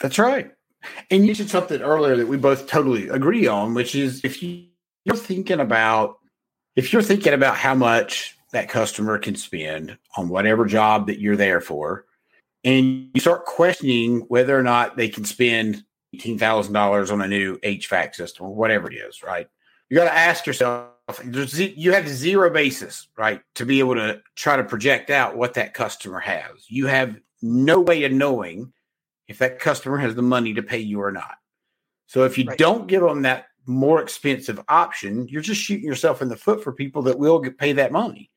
that's right. And you mentioned something earlier that we both totally agree on, which is if you, you're thinking about if you're thinking about how much that customer can spend on whatever job that you're there for, and you start questioning whether or not they can spend eighteen thousand dollars on a new HVAC system or whatever it is, right? You got to ask yourself. You have zero basis, right, to be able to try to project out what that customer has. You have no way of knowing if that customer has the money to pay you or not. So if you right. don't give them that more expensive option, you're just shooting yourself in the foot for people that will get, pay that money.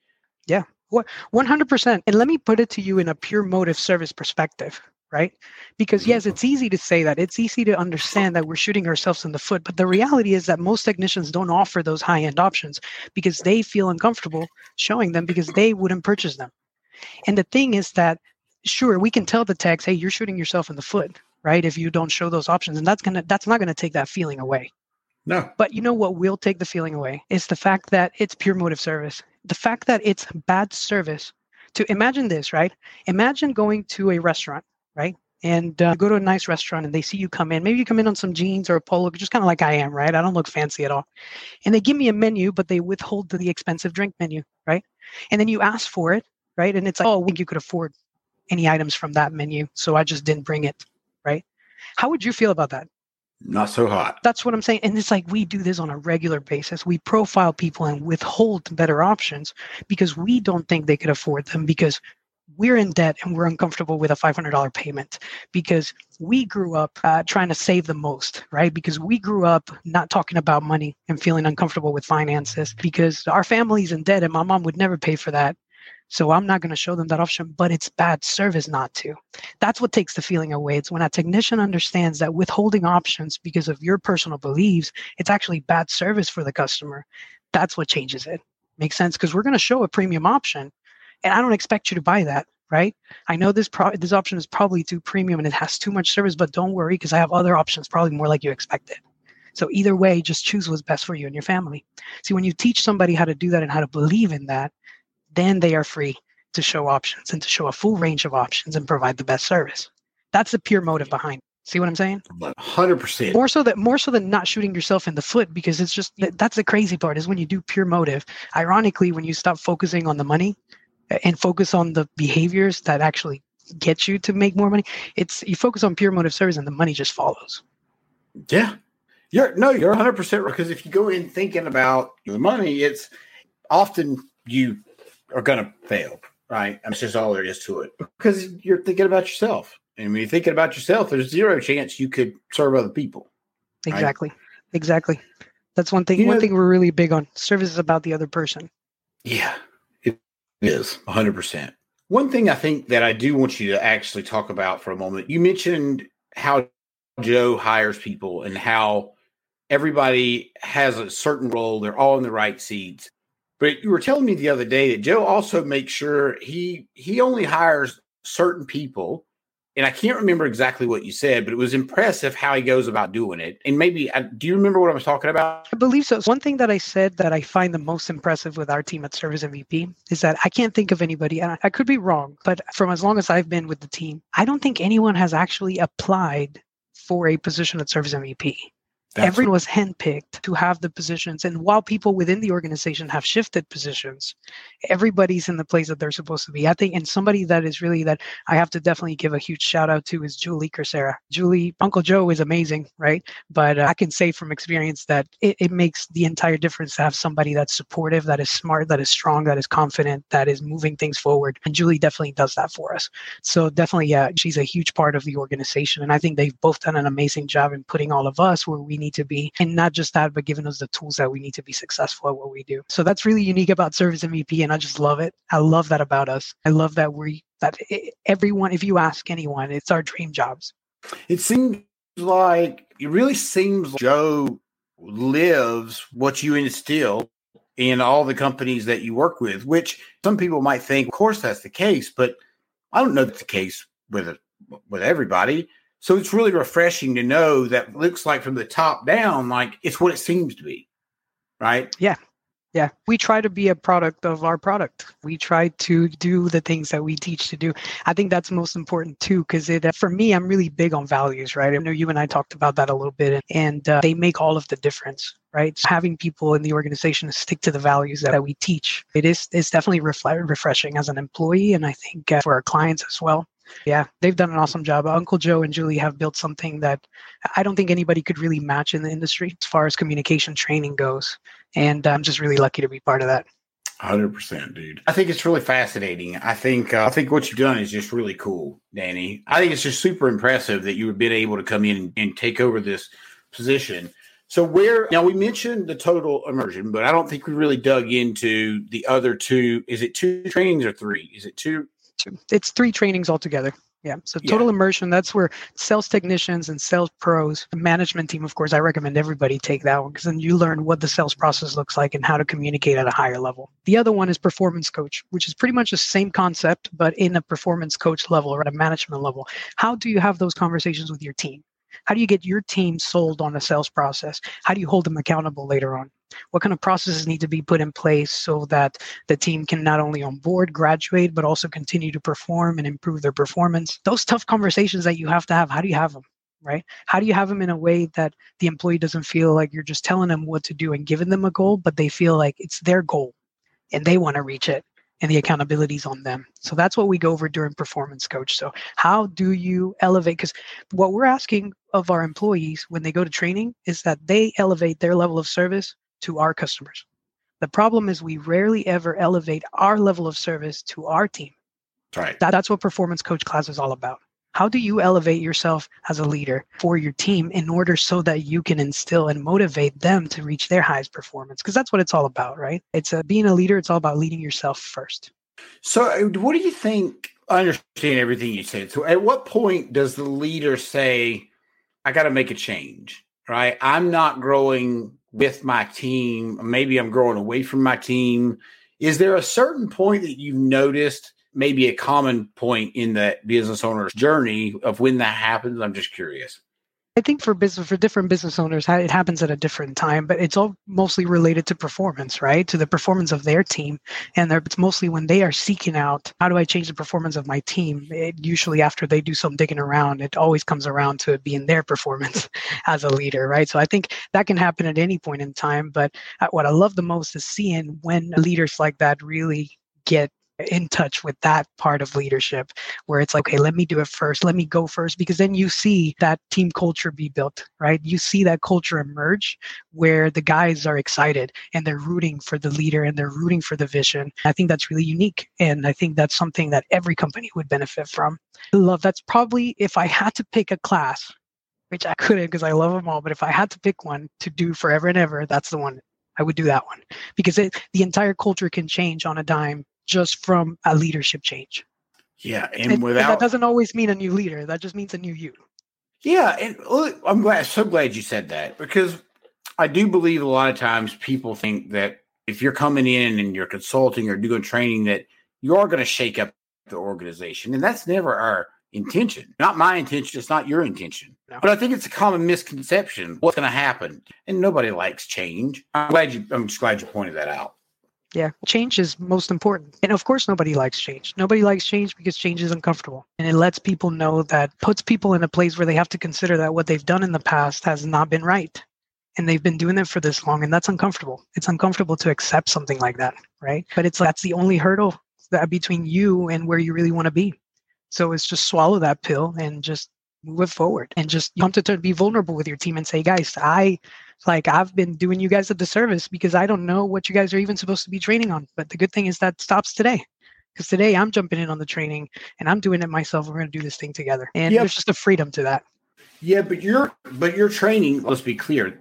Yeah, one hundred percent. And let me put it to you in a pure motive service perspective, right? Because yes, mm-hmm. it's easy to say that. It's easy to understand that we're shooting ourselves in the foot, but the reality is that most technicians don't offer those high-end options because they feel uncomfortable showing them because they wouldn't purchase them. And the thing is that sure we can tell the techs hey you're shooting yourself in the foot right if you don't show those options and that's gonna that's not gonna take that feeling away. No. But you know what will take the feeling away? Is the fact that it's pure motive service. The fact that it's bad service. To imagine this right? Imagine going to a restaurant right? And uh, go to a nice restaurant and they see you come in. Maybe you come in on some jeans or a polo just kind of like i am right? I don't look fancy at all. And they give me a menu but they withhold the expensive drink menu right? And then you ask for it right? And it's like oh I think you could afford any items from that menu, so I just didn't bring it. Right? How would you feel about that? Not so hot. That's what I'm saying. And it's like we do this on a regular basis. We profile people and withhold better options because we don't think they could afford them because we're in debt and we're uncomfortable with a $500 payment because we grew up uh, trying to save the most, right? Because we grew up not talking about money and feeling uncomfortable with finances because our family's in debt and my mom would never pay for that. So I'm not going to show them that option, but it's bad service not to. That's what takes the feeling away. It's when a technician understands that withholding options because of your personal beliefs, it's actually bad service for the customer. That's what changes it. Makes sense? Because we're going to show a premium option, and I don't expect you to buy that right? I know this pro- this option is probably too premium and it has too much service, but don't worry because I have other options probably more like you expected. So either way, just choose what's best for you and your family. See, when you teach somebody how to do that and how to believe in that, then they are free to show options and to show a full range of options and provide the best service. That's the pure motive behind. It. See what I'm saying? Hundred percent. More so that more so than not shooting yourself in the foot because it's just that's the crazy part is when you do pure motive. Ironically, when you stop focusing on the money and focus on the behaviors that actually get you to make more money, it's you focus on pure motive service and the money just follows. Yeah, you're no, you're 100 percent right. Because if you go in thinking about the money, it's often you are going to fail, right? That's just all there is to it because you're thinking about yourself. And when you're thinking about yourself, there's zero chance you could serve other people. Right? Exactly. Exactly. That's one thing. You one know, thing we're really big on. Service is about the other person. Yeah, it is 100%. One thing I think that I do want you to actually talk about for a moment. You mentioned how Joe hires people and how everybody has a certain role. They're all in the right seats. But you were telling me the other day that Joe also makes sure he he only hires certain people. And I can't remember exactly what you said, but it was impressive how he goes about doing it. And maybe, do you remember what I was talking about? I believe so. One thing that I said that I find the most impressive with our team at Service MVP is that I can't think of anybody, and I could be wrong, but from as long as I've been with the team, I don't think anyone has actually applied for a position at Service MVP. That's Everyone was handpicked to have the positions. And while people within the organization have shifted positions, everybody's in the place that they're supposed to be. I think, and somebody that is really that I have to definitely give a huge shout out to is Julie Cresera. Julie, Uncle Joe is amazing, right? But uh, I can say from experience that it, it makes the entire difference to have somebody that's supportive, that is smart, that is strong, that is confident, that is moving things forward. And Julie definitely does that for us. So definitely, yeah, she's a huge part of the organization. And I think they've both done an amazing job in putting all of us where we need to be. And not just that, but giving us the tools that we need to be successful at what we do. So that's really unique about Service MVP. And I just love it. I love that about us. I love that we, that everyone, if you ask anyone, it's our dream jobs. It seems like it really seems like Joe lives what you instill in all the companies that you work with, which some people might think, of course, that's the case, but I don't know that's the case with with everybody. So it's really refreshing to know that looks like from the top down, like it's what it seems to be, right? Yeah, yeah, we try to be a product of our product. We try to do the things that we teach to do. I think that's most important too, because for me, I'm really big on values, right? I know you and I talked about that a little bit, and uh, they make all of the difference, right? So having people in the organization stick to the values that, that we teach, it is it's definitely refle- refreshing as an employee, and I think uh, for our clients as well. Yeah, they've done an awesome job. Uncle Joe and Julie have built something that I don't think anybody could really match in the industry as far as communication training goes. And I'm just really lucky to be part of that. Hundred percent, dude. I think it's really fascinating. I think uh, I think what you've done is just really cool, Danny. I think it's just super impressive that you have been able to come in and, and take over this position. So where now we mentioned the total immersion, but I don't think we really dug into the other two. Is it two trainings or three? Is it two? Two. It's three trainings altogether. Yeah. So total yeah. immersion, that's where sales technicians and sales pros, the management team, of course, I recommend everybody take that one because then you learn what the sales process looks like and how to communicate at a higher level. The other one is performance coach, which is pretty much the same concept, but in a performance coach level or at a management level. How do you have those conversations with your team? How do you get your team sold on a sales process? How do you hold them accountable later on? What kind of processes need to be put in place so that the team can not only onboard, graduate, but also continue to perform and improve their performance? Those tough conversations that you have to have, how do you have them? Right? How do you have them in a way that the employee doesn't feel like you're just telling them what to do and giving them a goal, but they feel like it's their goal and they want to reach it and the accountability is on them. So that's what we go over during performance coach. So how do you elevate? Because what we're asking of our employees when they go to training is that they elevate their level of service to our customers. The problem is we rarely ever elevate our level of service to our team. Right. That, that's what performance coach class is all about. How do you elevate yourself as a leader for your team in order so that you can instill and motivate them to reach their highest performance? Because that's what it's all about, right? It's a, being a leader. It's all about leading yourself first. So, uh, what do you think? I understand everything you said. So, at what point does the leader say, "I got to make a change"? Right? I'm not growing with my team. Maybe I'm growing away from my team. Is there a certain point that you've noticed, maybe a common point in that business owner's journey of when that happens? I'm just curious. I think for business for different business owners, it happens at a different time, but it's all mostly related to performance, right? To the performance of their team, and it's mostly when they are seeking out how do I change the performance of my team. It, usually, after they do some digging around, it always comes around to being their performance as a leader, right? So I think that can happen at any point in time. But uh, what I love the most is seeing when leaders like that really get in touch with that part of leadership where it's like, okay, let me do it first. Let me go first. Because then you see that team culture be built, right? You see that culture emerge where the guys are excited and they're rooting for the leader and they're rooting for the vision. I think that's really unique. And I think that's something that every company would benefit from. I love that's probably if I had to pick a class, which I couldn't because I love them all, but if I had to pick one to do forever and ever, that's the one I would do that one because it, the entire culture can change on a dime just from a leadership change. Yeah, and, and without that doesn't always mean a new leader. That just means a new you. Yeah, and look, I'm glad, so glad you said that because I do believe a lot of times people think that if you're coming in and you're consulting or doing training, that you are going to shake up the organization, and that's never our intention. Not my intention. It's not your intention. No. But I think it's a common misconception. What's going to happen? And nobody likes change. I'm glad you. I'm just glad you pointed that out. Yeah, change is most important. And of course, nobody likes change. Nobody likes change because change is uncomfortable. And it lets people know that puts people in a place where they have to consider that what they've done in the past has not been right. And they've been doing it for this long, and that's uncomfortable. It's uncomfortable to accept something like that, right? But it's that's the only hurdle that between you and where you really want to be. So it's just swallow that pill and just move it forward and just come to, to be vulnerable with your team and say, guys, I like I've been doing you guys a disservice because I don't know what you guys are even supposed to be training on. But the good thing is that stops today. Because today I'm jumping in on the training and I'm doing it myself. We're going to do this thing together. And yep. there's just a freedom to that. Yeah, but you're but your training, let's be clear.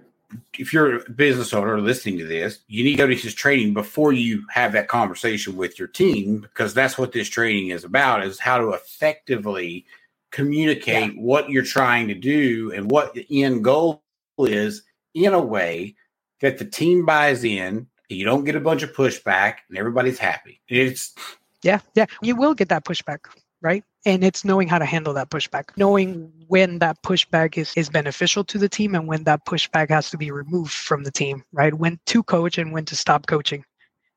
If you're a business owner listening to this, you need to go to this training before you have that conversation with your team because that's what this training is about is how to effectively communicate yeah. what you're trying to do and what the end goal is in a way that the team buys in. You don't get a bunch of pushback and everybody's happy. It's yeah, yeah. You will get that pushback, right? And it's knowing how to handle that pushback, knowing when that pushback is, is beneficial to the team and when that pushback has to be removed from the team, right? When to coach and when to stop coaching.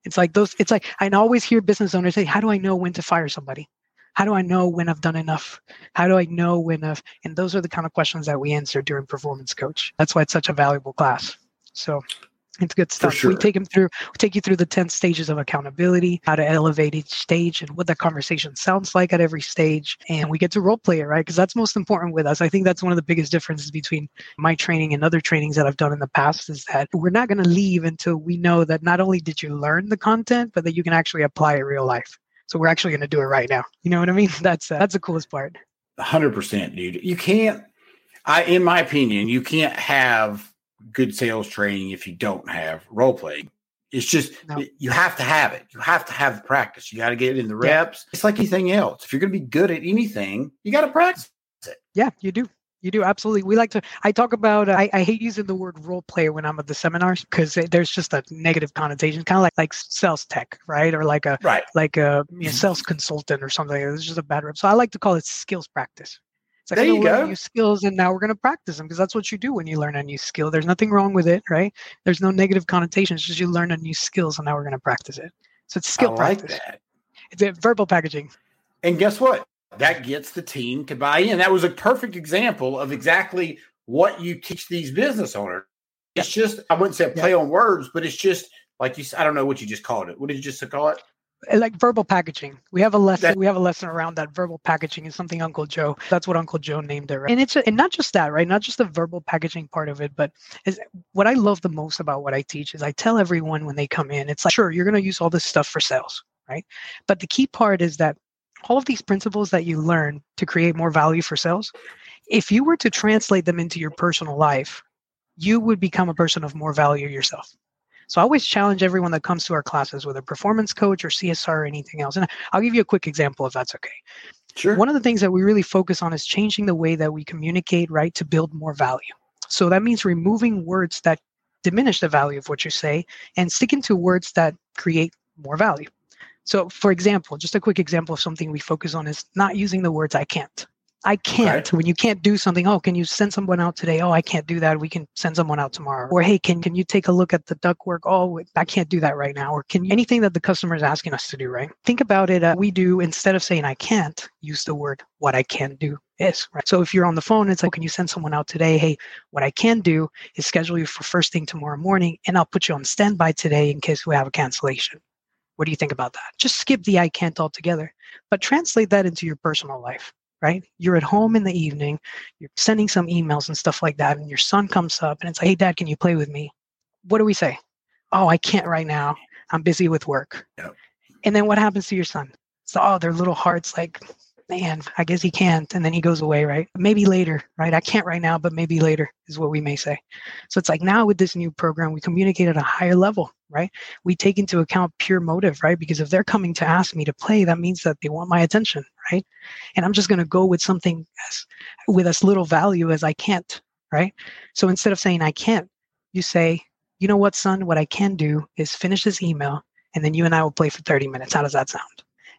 It's like those, it's like I always hear business owners say, How do I know when to fire somebody? How do I know when I've done enough? How do I know when I've, and those are the kind of questions that we answer during Performance Coach. That's why it's such a valuable class. So it's good stuff. Sure. We take them through, we take you through the 10 stages of accountability, how to elevate each stage and what that conversation sounds like at every stage. And we get to role play it, right? Because that's most important with us. I think that's one of the biggest differences between my training and other trainings that I've done in the past is that we're not going to leave until we know that not only did you learn the content, but that you can actually apply it real life. So we're actually going to do it right now. You know what I mean? That's uh, that's the coolest part. Hundred percent, dude. You can't. I, in my opinion, you can't have good sales training if you don't have role playing. It's just no. you have to have it. You have to have the practice. You got to get it in the reps. Yeah. It's like anything else. If you're going to be good at anything, you got to practice it. Yeah, you do. You do absolutely. We like to. I talk about. I, I hate using the word role player when I'm at the seminars because there's just a negative connotation, kind of like like sales tech, right? Or like a right. like a you know, mm-hmm. sales consultant or something. It's just a bad rep. So I like to call it skills practice. It's like, there you go. New skills, and now we're going to practice them because that's what you do when you learn a new skill. There's nothing wrong with it, right? There's no negative connotation. It's just you learn a new skills, and now we're going to practice it. So it's skill I practice. That. It's a verbal packaging. And guess what? That gets the team to buy in. That was a perfect example of exactly what you teach these business owners. It's just, I wouldn't say play yeah. on words, but it's just like you, I don't know what you just called it. What did you just call it? Uh, like verbal packaging. We have a lesson. That, we have a lesson around that verbal packaging is something Uncle Joe. That's what Uncle Joe named it. Right? And it's a, and not just that, right? Not just the verbal packaging part of it, but is what I love the most about what I teach is I tell everyone when they come in, it's like sure you're going to use all this stuff for sales, right? But the key part is that all of these principles that you learn to create more value for sales, if you were to translate them into your personal life, you would become a person of more value yourself. So I always challenge everyone that comes to our classes, whether performance coach or CSR or anything else. And I'll give you a quick example if that's okay. Sure. One of the things that we really focus on is changing the way that we communicate, right, to build more value. So that means removing words that diminish the value of what you say and sticking to words that create more value. So, for example, just a quick example of something we focus on is not using the words I can't. I can't. Okay. When you can't do something, oh, can you send someone out today? Oh, I can't do that. We can send someone out tomorrow. Or hey, can can you take a look at the duct work? Oh, I can't do that right now. Or can you, anything that the customer is asking us to do, right? Think about it. Uh, we do instead of saying I can't, use the word what I can do is. Right. So if you're on the phone, it's like, can you send someone out today? Hey, what I can do is schedule you for first thing tomorrow morning, and I'll put you on standby today in case we have a cancellation. What do you think about that? Just skip the I can't altogether, but translate that into your personal life, right? You're at home in the evening, you're sending some emails and stuff like that, and your son comes up and it's like, hey, dad, can you play with me? What do we say? Oh, I can't right now. I'm busy with work. Yep. And then what happens to your son? So, oh, their little hearts like, man, I guess he can't. And then he goes away, right? Maybe later, right? I can't right now, but maybe later is what we may say. So it's like now with this new program, we communicate at a higher level, right? We take into account pure motive, right? Because if they're coming to ask me to play, that means that they want my attention, right? And I'm just going to go with something as, with as little value as I can't, right? So instead of saying I can't, you say, you know what, son, what I can do is finish this email and then you and I will play for 30 minutes. How does that sound?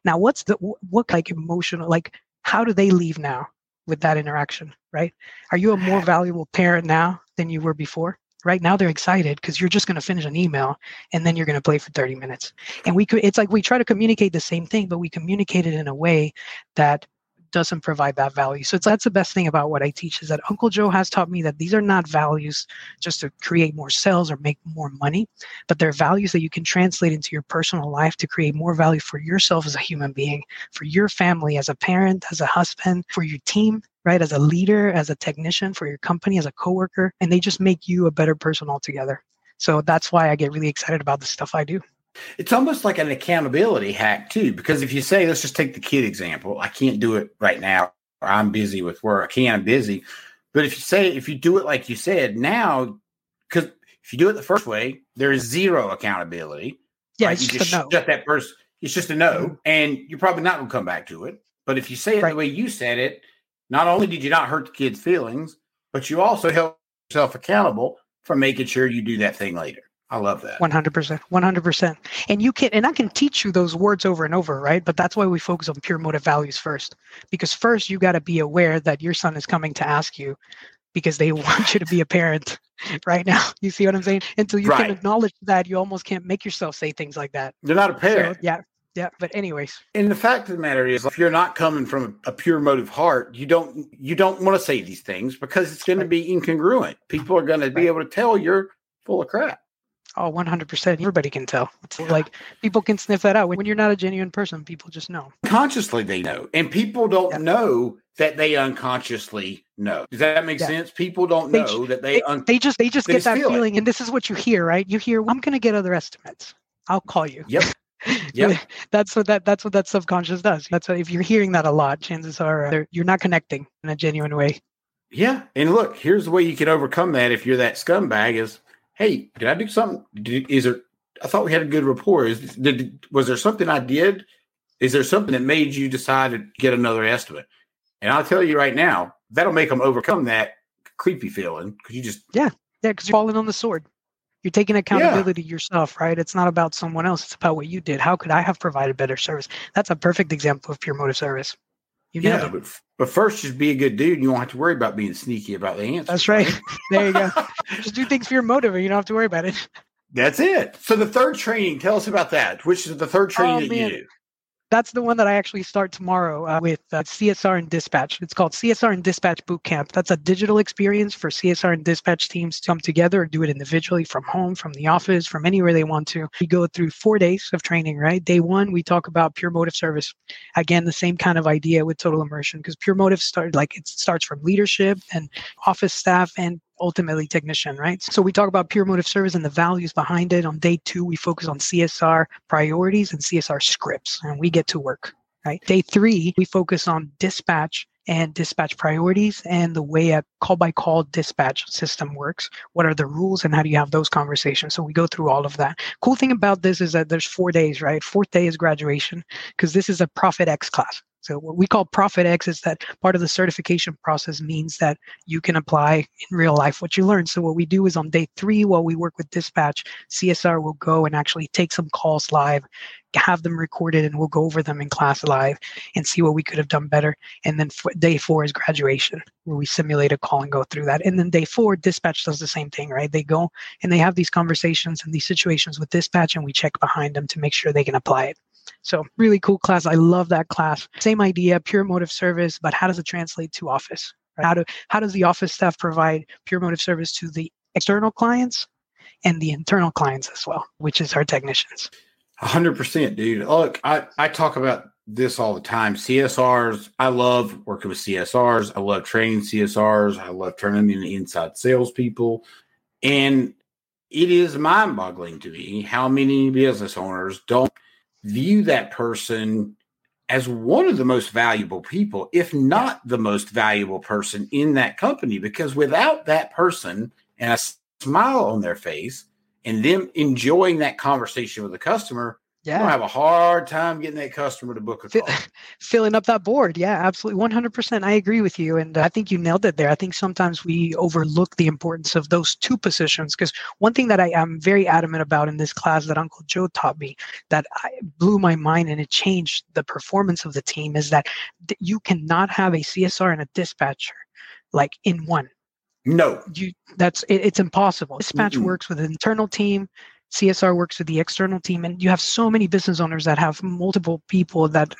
Now, what's the what like emotional like how do they leave now with that interaction, right? Are you a more valuable parent now than you were before? Right now they're excited because you're just going to finish an email and then you're going to play for 30 minutes. And we could it's like we try to communicate the same thing, but we communicate it in a way that doesn't provide that value. So that's the best thing about what I teach is that Uncle Joe has taught me that these are not values just to create more sales or make more money, but they're values that you can translate into your personal life to create more value for yourself as a human being, for your family as a parent, as a husband, for your team, right? As a leader, as a technician, for your company, as a coworker, and they just make you a better person altogether. So that's why I get really excited about the stuff I do. It's almost like an accountability hack too, because if you say, let's just take the kid example, I can't do it right now, or I'm busy with work, I can't, I'm busy. But if you say, if you do it like you said, now, because if you do it the first way, there is zero accountability. Yeah, right? you just no. shut that person. It's just a no, mm-hmm. and you're probably not going to come back to it. But if you say it right. the way you said it, not only did you not hurt the kid's feelings, but you also held yourself accountable for making sure you do that thing later. I love that. 100%. 100%. And you can, and I can teach you those words over and over, right? But that's why we focus on pure motive values first. Because first, you got to be aware that your son is coming to ask you because they want you to be a parent right now. You see what I'm saying? Until you Right. can acknowledge that, you almost can't make yourself say things like that. They're not a parent. So, yeah. Yeah. But, anyways, And the fact of the matter is, if you're not coming from a pure motive heart, you don't you don't want to say these things because it's going to be incongruent. People are going to be Right. able to tell you're full of crap. Oh, 100%. Everybody can tell. It's Yeah. like people can sniff that out. When you're not a genuine person, people just know. Consciously, they know, and people don't Yeah. know that they unconsciously know. Does that make Yeah. sense? People don't They know that they. They, Un- they just, they just they get just that feel it. feeling. And this is what you hear, right? You hear, I'm going to get other estimates. I'll call you. Yep. Yep. that's what that that's what that subconscious does. That's what if you're hearing that a lot, chances are uh, you're not connecting in a genuine way. yeah, and look, here's the way you can overcome that. If you're that scumbag, is hey, did I do something? Did, is there? I thought we had a good rapport. Is did was there something I did? Is there something that made you decide to get another estimate? And I'll tell you right now, that'll make them overcome that creepy feeling because you just Yeah, yeah because you're falling on the sword. You're taking accountability yourself, right? It's not about someone else. It's about what you did. How could I have provided better service? That's a perfect example of pure motive service. You yeah. But but first, just be a good dude. You won't have to worry about being sneaky about the answer. That's right. there you go. Just do things for your motive, and you don't have to worry about it. That's it. So the third training, tell us about that. Which is the third training Oh, that man. you do? That's the one that I actually start tomorrow uh, with uh, CSR and Dispatch. It's called CSR and Dispatch Boot Camp. That's a digital experience for CSR and Dispatch teams to come together do it individually from home, from the office, from anywhere they want to. We go through four days of training, right? Day one, we talk about pure motive service. Again, the same kind of idea with total immersion because pure motive started like it starts from leadership and office staff and ultimately technician, right? So we talk about pure motive service and the values behind it. On day two, we focus on CSR priorities and CSR scripts, and we get to work, right? Day three, we focus on dispatch and dispatch priorities and the way a call by call dispatch system works. What are the rules and how do you have those conversations? So we go through all of that. Cool thing about this is that there's four days, right? Fourth day is graduation because this is a Profit X class. So what we call Profit X is that part of the certification process means that you can apply in real life what you learn. So what we do is on day three, while we work with dispatch, CSR will go and actually take some calls live, have them recorded, and we'll go over them in class live and see what we could have done better. And then day four is graduation, where we simulate a call and go through that. And then day four, dispatch does the same thing, right? They go and they have these conversations and these situations with dispatch, and we check behind them to make sure they can apply it. So really cool class. I love that class. Same idea, pure motive service, but how does it translate to office? Right? How do how does the office staff provide pure motive service to the external clients and the internal clients as well, which is our technicians? Hundred percent, dude. Look, I, I talk about this all the time. CSRs, I love working with CSRs. I love training CSRs. I love turning them into inside salespeople. And it is mind boggling to me how many business owners don't view that person as one of the most valuable people, if not the most valuable person in that company. Because without that person and a smile on their face and them enjoying that conversation with the customer, you're gonna have a hard time getting that customer to book a call. filling up that board. Yeah, absolutely. 100%. I agree with you. And I think you nailed it there. I think sometimes we overlook the importance of those two positions because one thing that I am very adamant about in this class that Uncle Joe taught me that I, blew my mind and it changed the performance of the team is that you cannot have a CSR and a dispatcher like in one. No, You that's it, it's impossible. Dispatch Mm-mm. works with an internal team. CSR works with the external team, and you have so many business owners that have multiple people that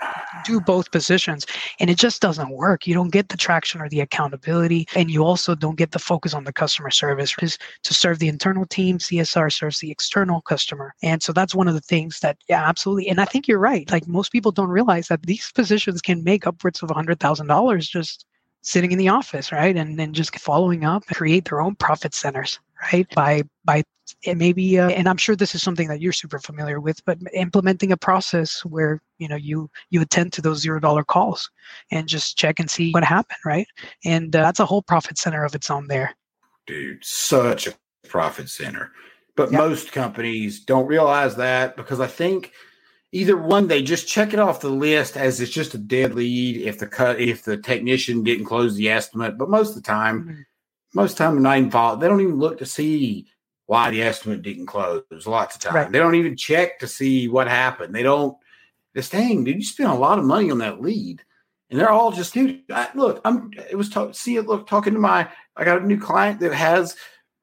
do both positions, and it just doesn't work. You don't get the traction or the accountability, and you also don't get the focus on the customer service. Because to serve the internal team, CSR serves the external customer, and so that's one of the things that, yeah, absolutely. And I think you're right. Like most people don't realize that these positions can make upwards of hundred thousand dollars just sitting in the office, right? And then just following up create their own profit centers, right? By by and maybe uh, and I'm sure this is something that you're super familiar with, but implementing a process where you know you you attend to those zero dollar calls and just check and see what happened, right? And uh, that's a whole profit center of its own there. dude, such a profit center. But Yeah. most companies don't realize that because I think either one they just check it off the list as it's just a dead lead if the cut if the technician didn't close the estimate but most of the time Mhm. Most of the time they're not involved they don't even look to see why the estimate didn't close lots of time Right. they don't even check to see what happened they don't this thing dude you spend a lot of money on that lead and they're all just dude I, look i'm it was talk, see it look talking to my i got a new client that has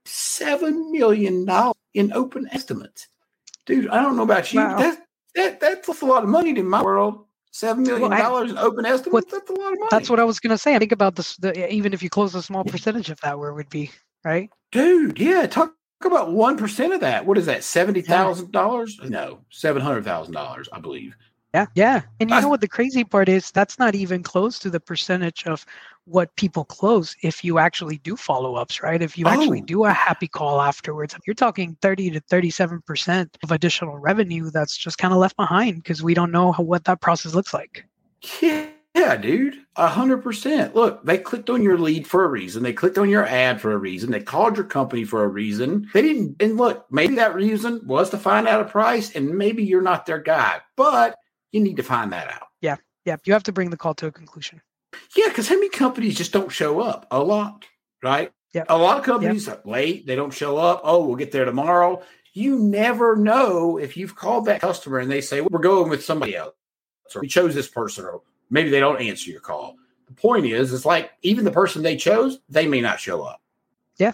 seven million dollars in open estimates dude i don't know about you Wow. that that that's a lot of money in my world. Seven million Well, dollars in open estimates. what- that's a lot of money. That's what I was gonna say. I think about this. The, even if you close a small percentage of that, where it would be right? dude. Yeah, talk, talk about one percent of that. What is that? Seventy thousand dollars? No, seven hundred thousand dollars, I believe. Yeah, yeah. And you know what the crazy part is? That's not even close to the percentage of what people close if you actually do follow ups, right? If you actually Oh. do a happy call afterwards, you're talking 30 to 37% of additional revenue that's just kind of left behind because we don't know how, what that process looks like. Yeah, yeah, dude, a hundred percent. Look, they clicked on your lead for a reason. They clicked on your ad for a reason. They called your company for a reason. They didn't. And look, maybe that reason was to find out a price, and maybe you're not their guy, but you need to find that out. Yeah, Yeah. you have to bring the call to a conclusion. Yeah, because how many companies just don't show up? A lot, right? Yeah. A lot of companies are late, they don't show up. Oh, we'll get there tomorrow. You never know if you've called that customer and they say, well, we're going with somebody else, or we chose this person, or maybe they don't answer your call. The point is, it's like even the person they chose, they may not show up. Yeah.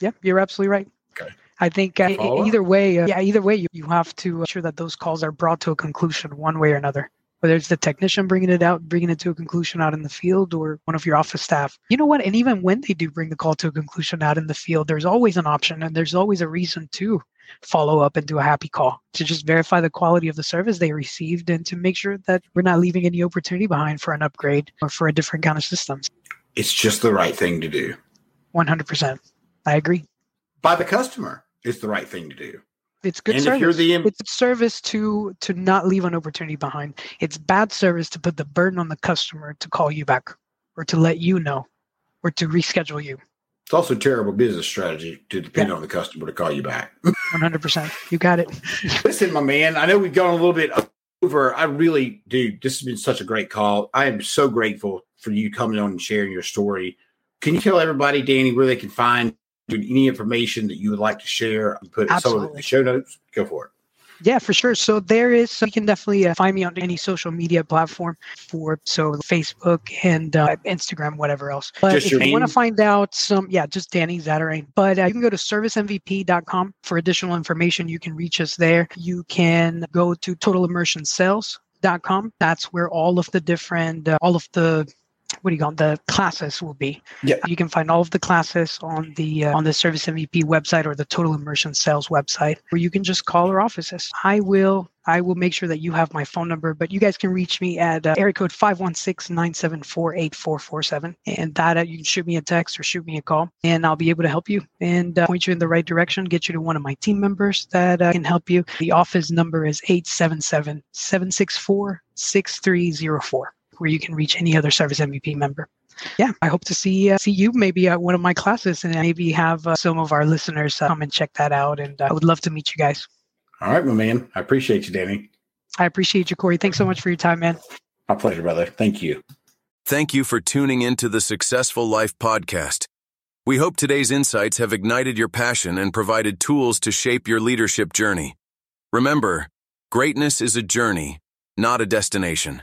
Yeah, you're absolutely right. Okay. I think uh, Follow up? either way, uh, yeah, either way, you, you have to ensure that those calls are brought to a conclusion one way or another. Whether it's the technician bringing it out, bringing it to a conclusion out in the field, or one of your office staff. You know what? And even when they do bring the call to a conclusion out in the field, there's always an option and there's always a reason to follow up and do a happy call to just verify the quality of the service they received and to make sure that we're not leaving any opportunity behind for an upgrade or for a different kind of systems. It's just the right thing to do. 100%. I agree. By the customer, it's the right thing to do. It's good And service. if you're the it's service to to not leave an opportunity behind. It's bad service to put the burden on the customer to call you back or to let you know or to reschedule you. It's also terrible business strategy to depend on the customer to call you back. 100%. You got it. Listen, my man, I know we've gone a little bit over. I really, dude, this has been such a great call. I am so grateful for you coming on and sharing your story. Can you tell everybody, Danny, where they can find any information that you would like to share? Put some of it in the show notes. Go for it. Yeah, for sure. So there is, so you can definitely uh, find me on any social media platform for so Facebook and uh, Instagram, whatever else. But Just if you want to find out some, yeah, just Danny Zatarain. But uh, you can go to servicemvp.com for additional information. You can reach us there. You can go to totalimmersionsales.com. That's where all of the different, uh, all of the what do you call the classes will be. Yeah. You can find all of the classes on the uh, on the Service MVP website or the Total Immersion Sales website, where you can just call our offices. I will I will make sure that you have my phone number, but you guys can reach me at uh, area code 516-974-8447. And that uh, you can shoot me a text or shoot me a call, and I'll be able to help you and uh, point you in the right direction, get you to one of my team members that uh, can help you. The office number is 877-764-6304 where you can reach any other service MVP member. Yeah, I hope to see uh, see you maybe at one of my classes and maybe have uh, some of our listeners uh, come and check that out. And uh, I would love to meet you guys. All right, my man. I appreciate you, Danny. I appreciate you, Corey. Thanks so much for your time, man. My pleasure, brother. Thank you. Thank you for tuning into the Successful Life podcast. We hope today's insights have ignited your passion and provided tools to shape your leadership journey. Remember, greatness is a journey, not a destination.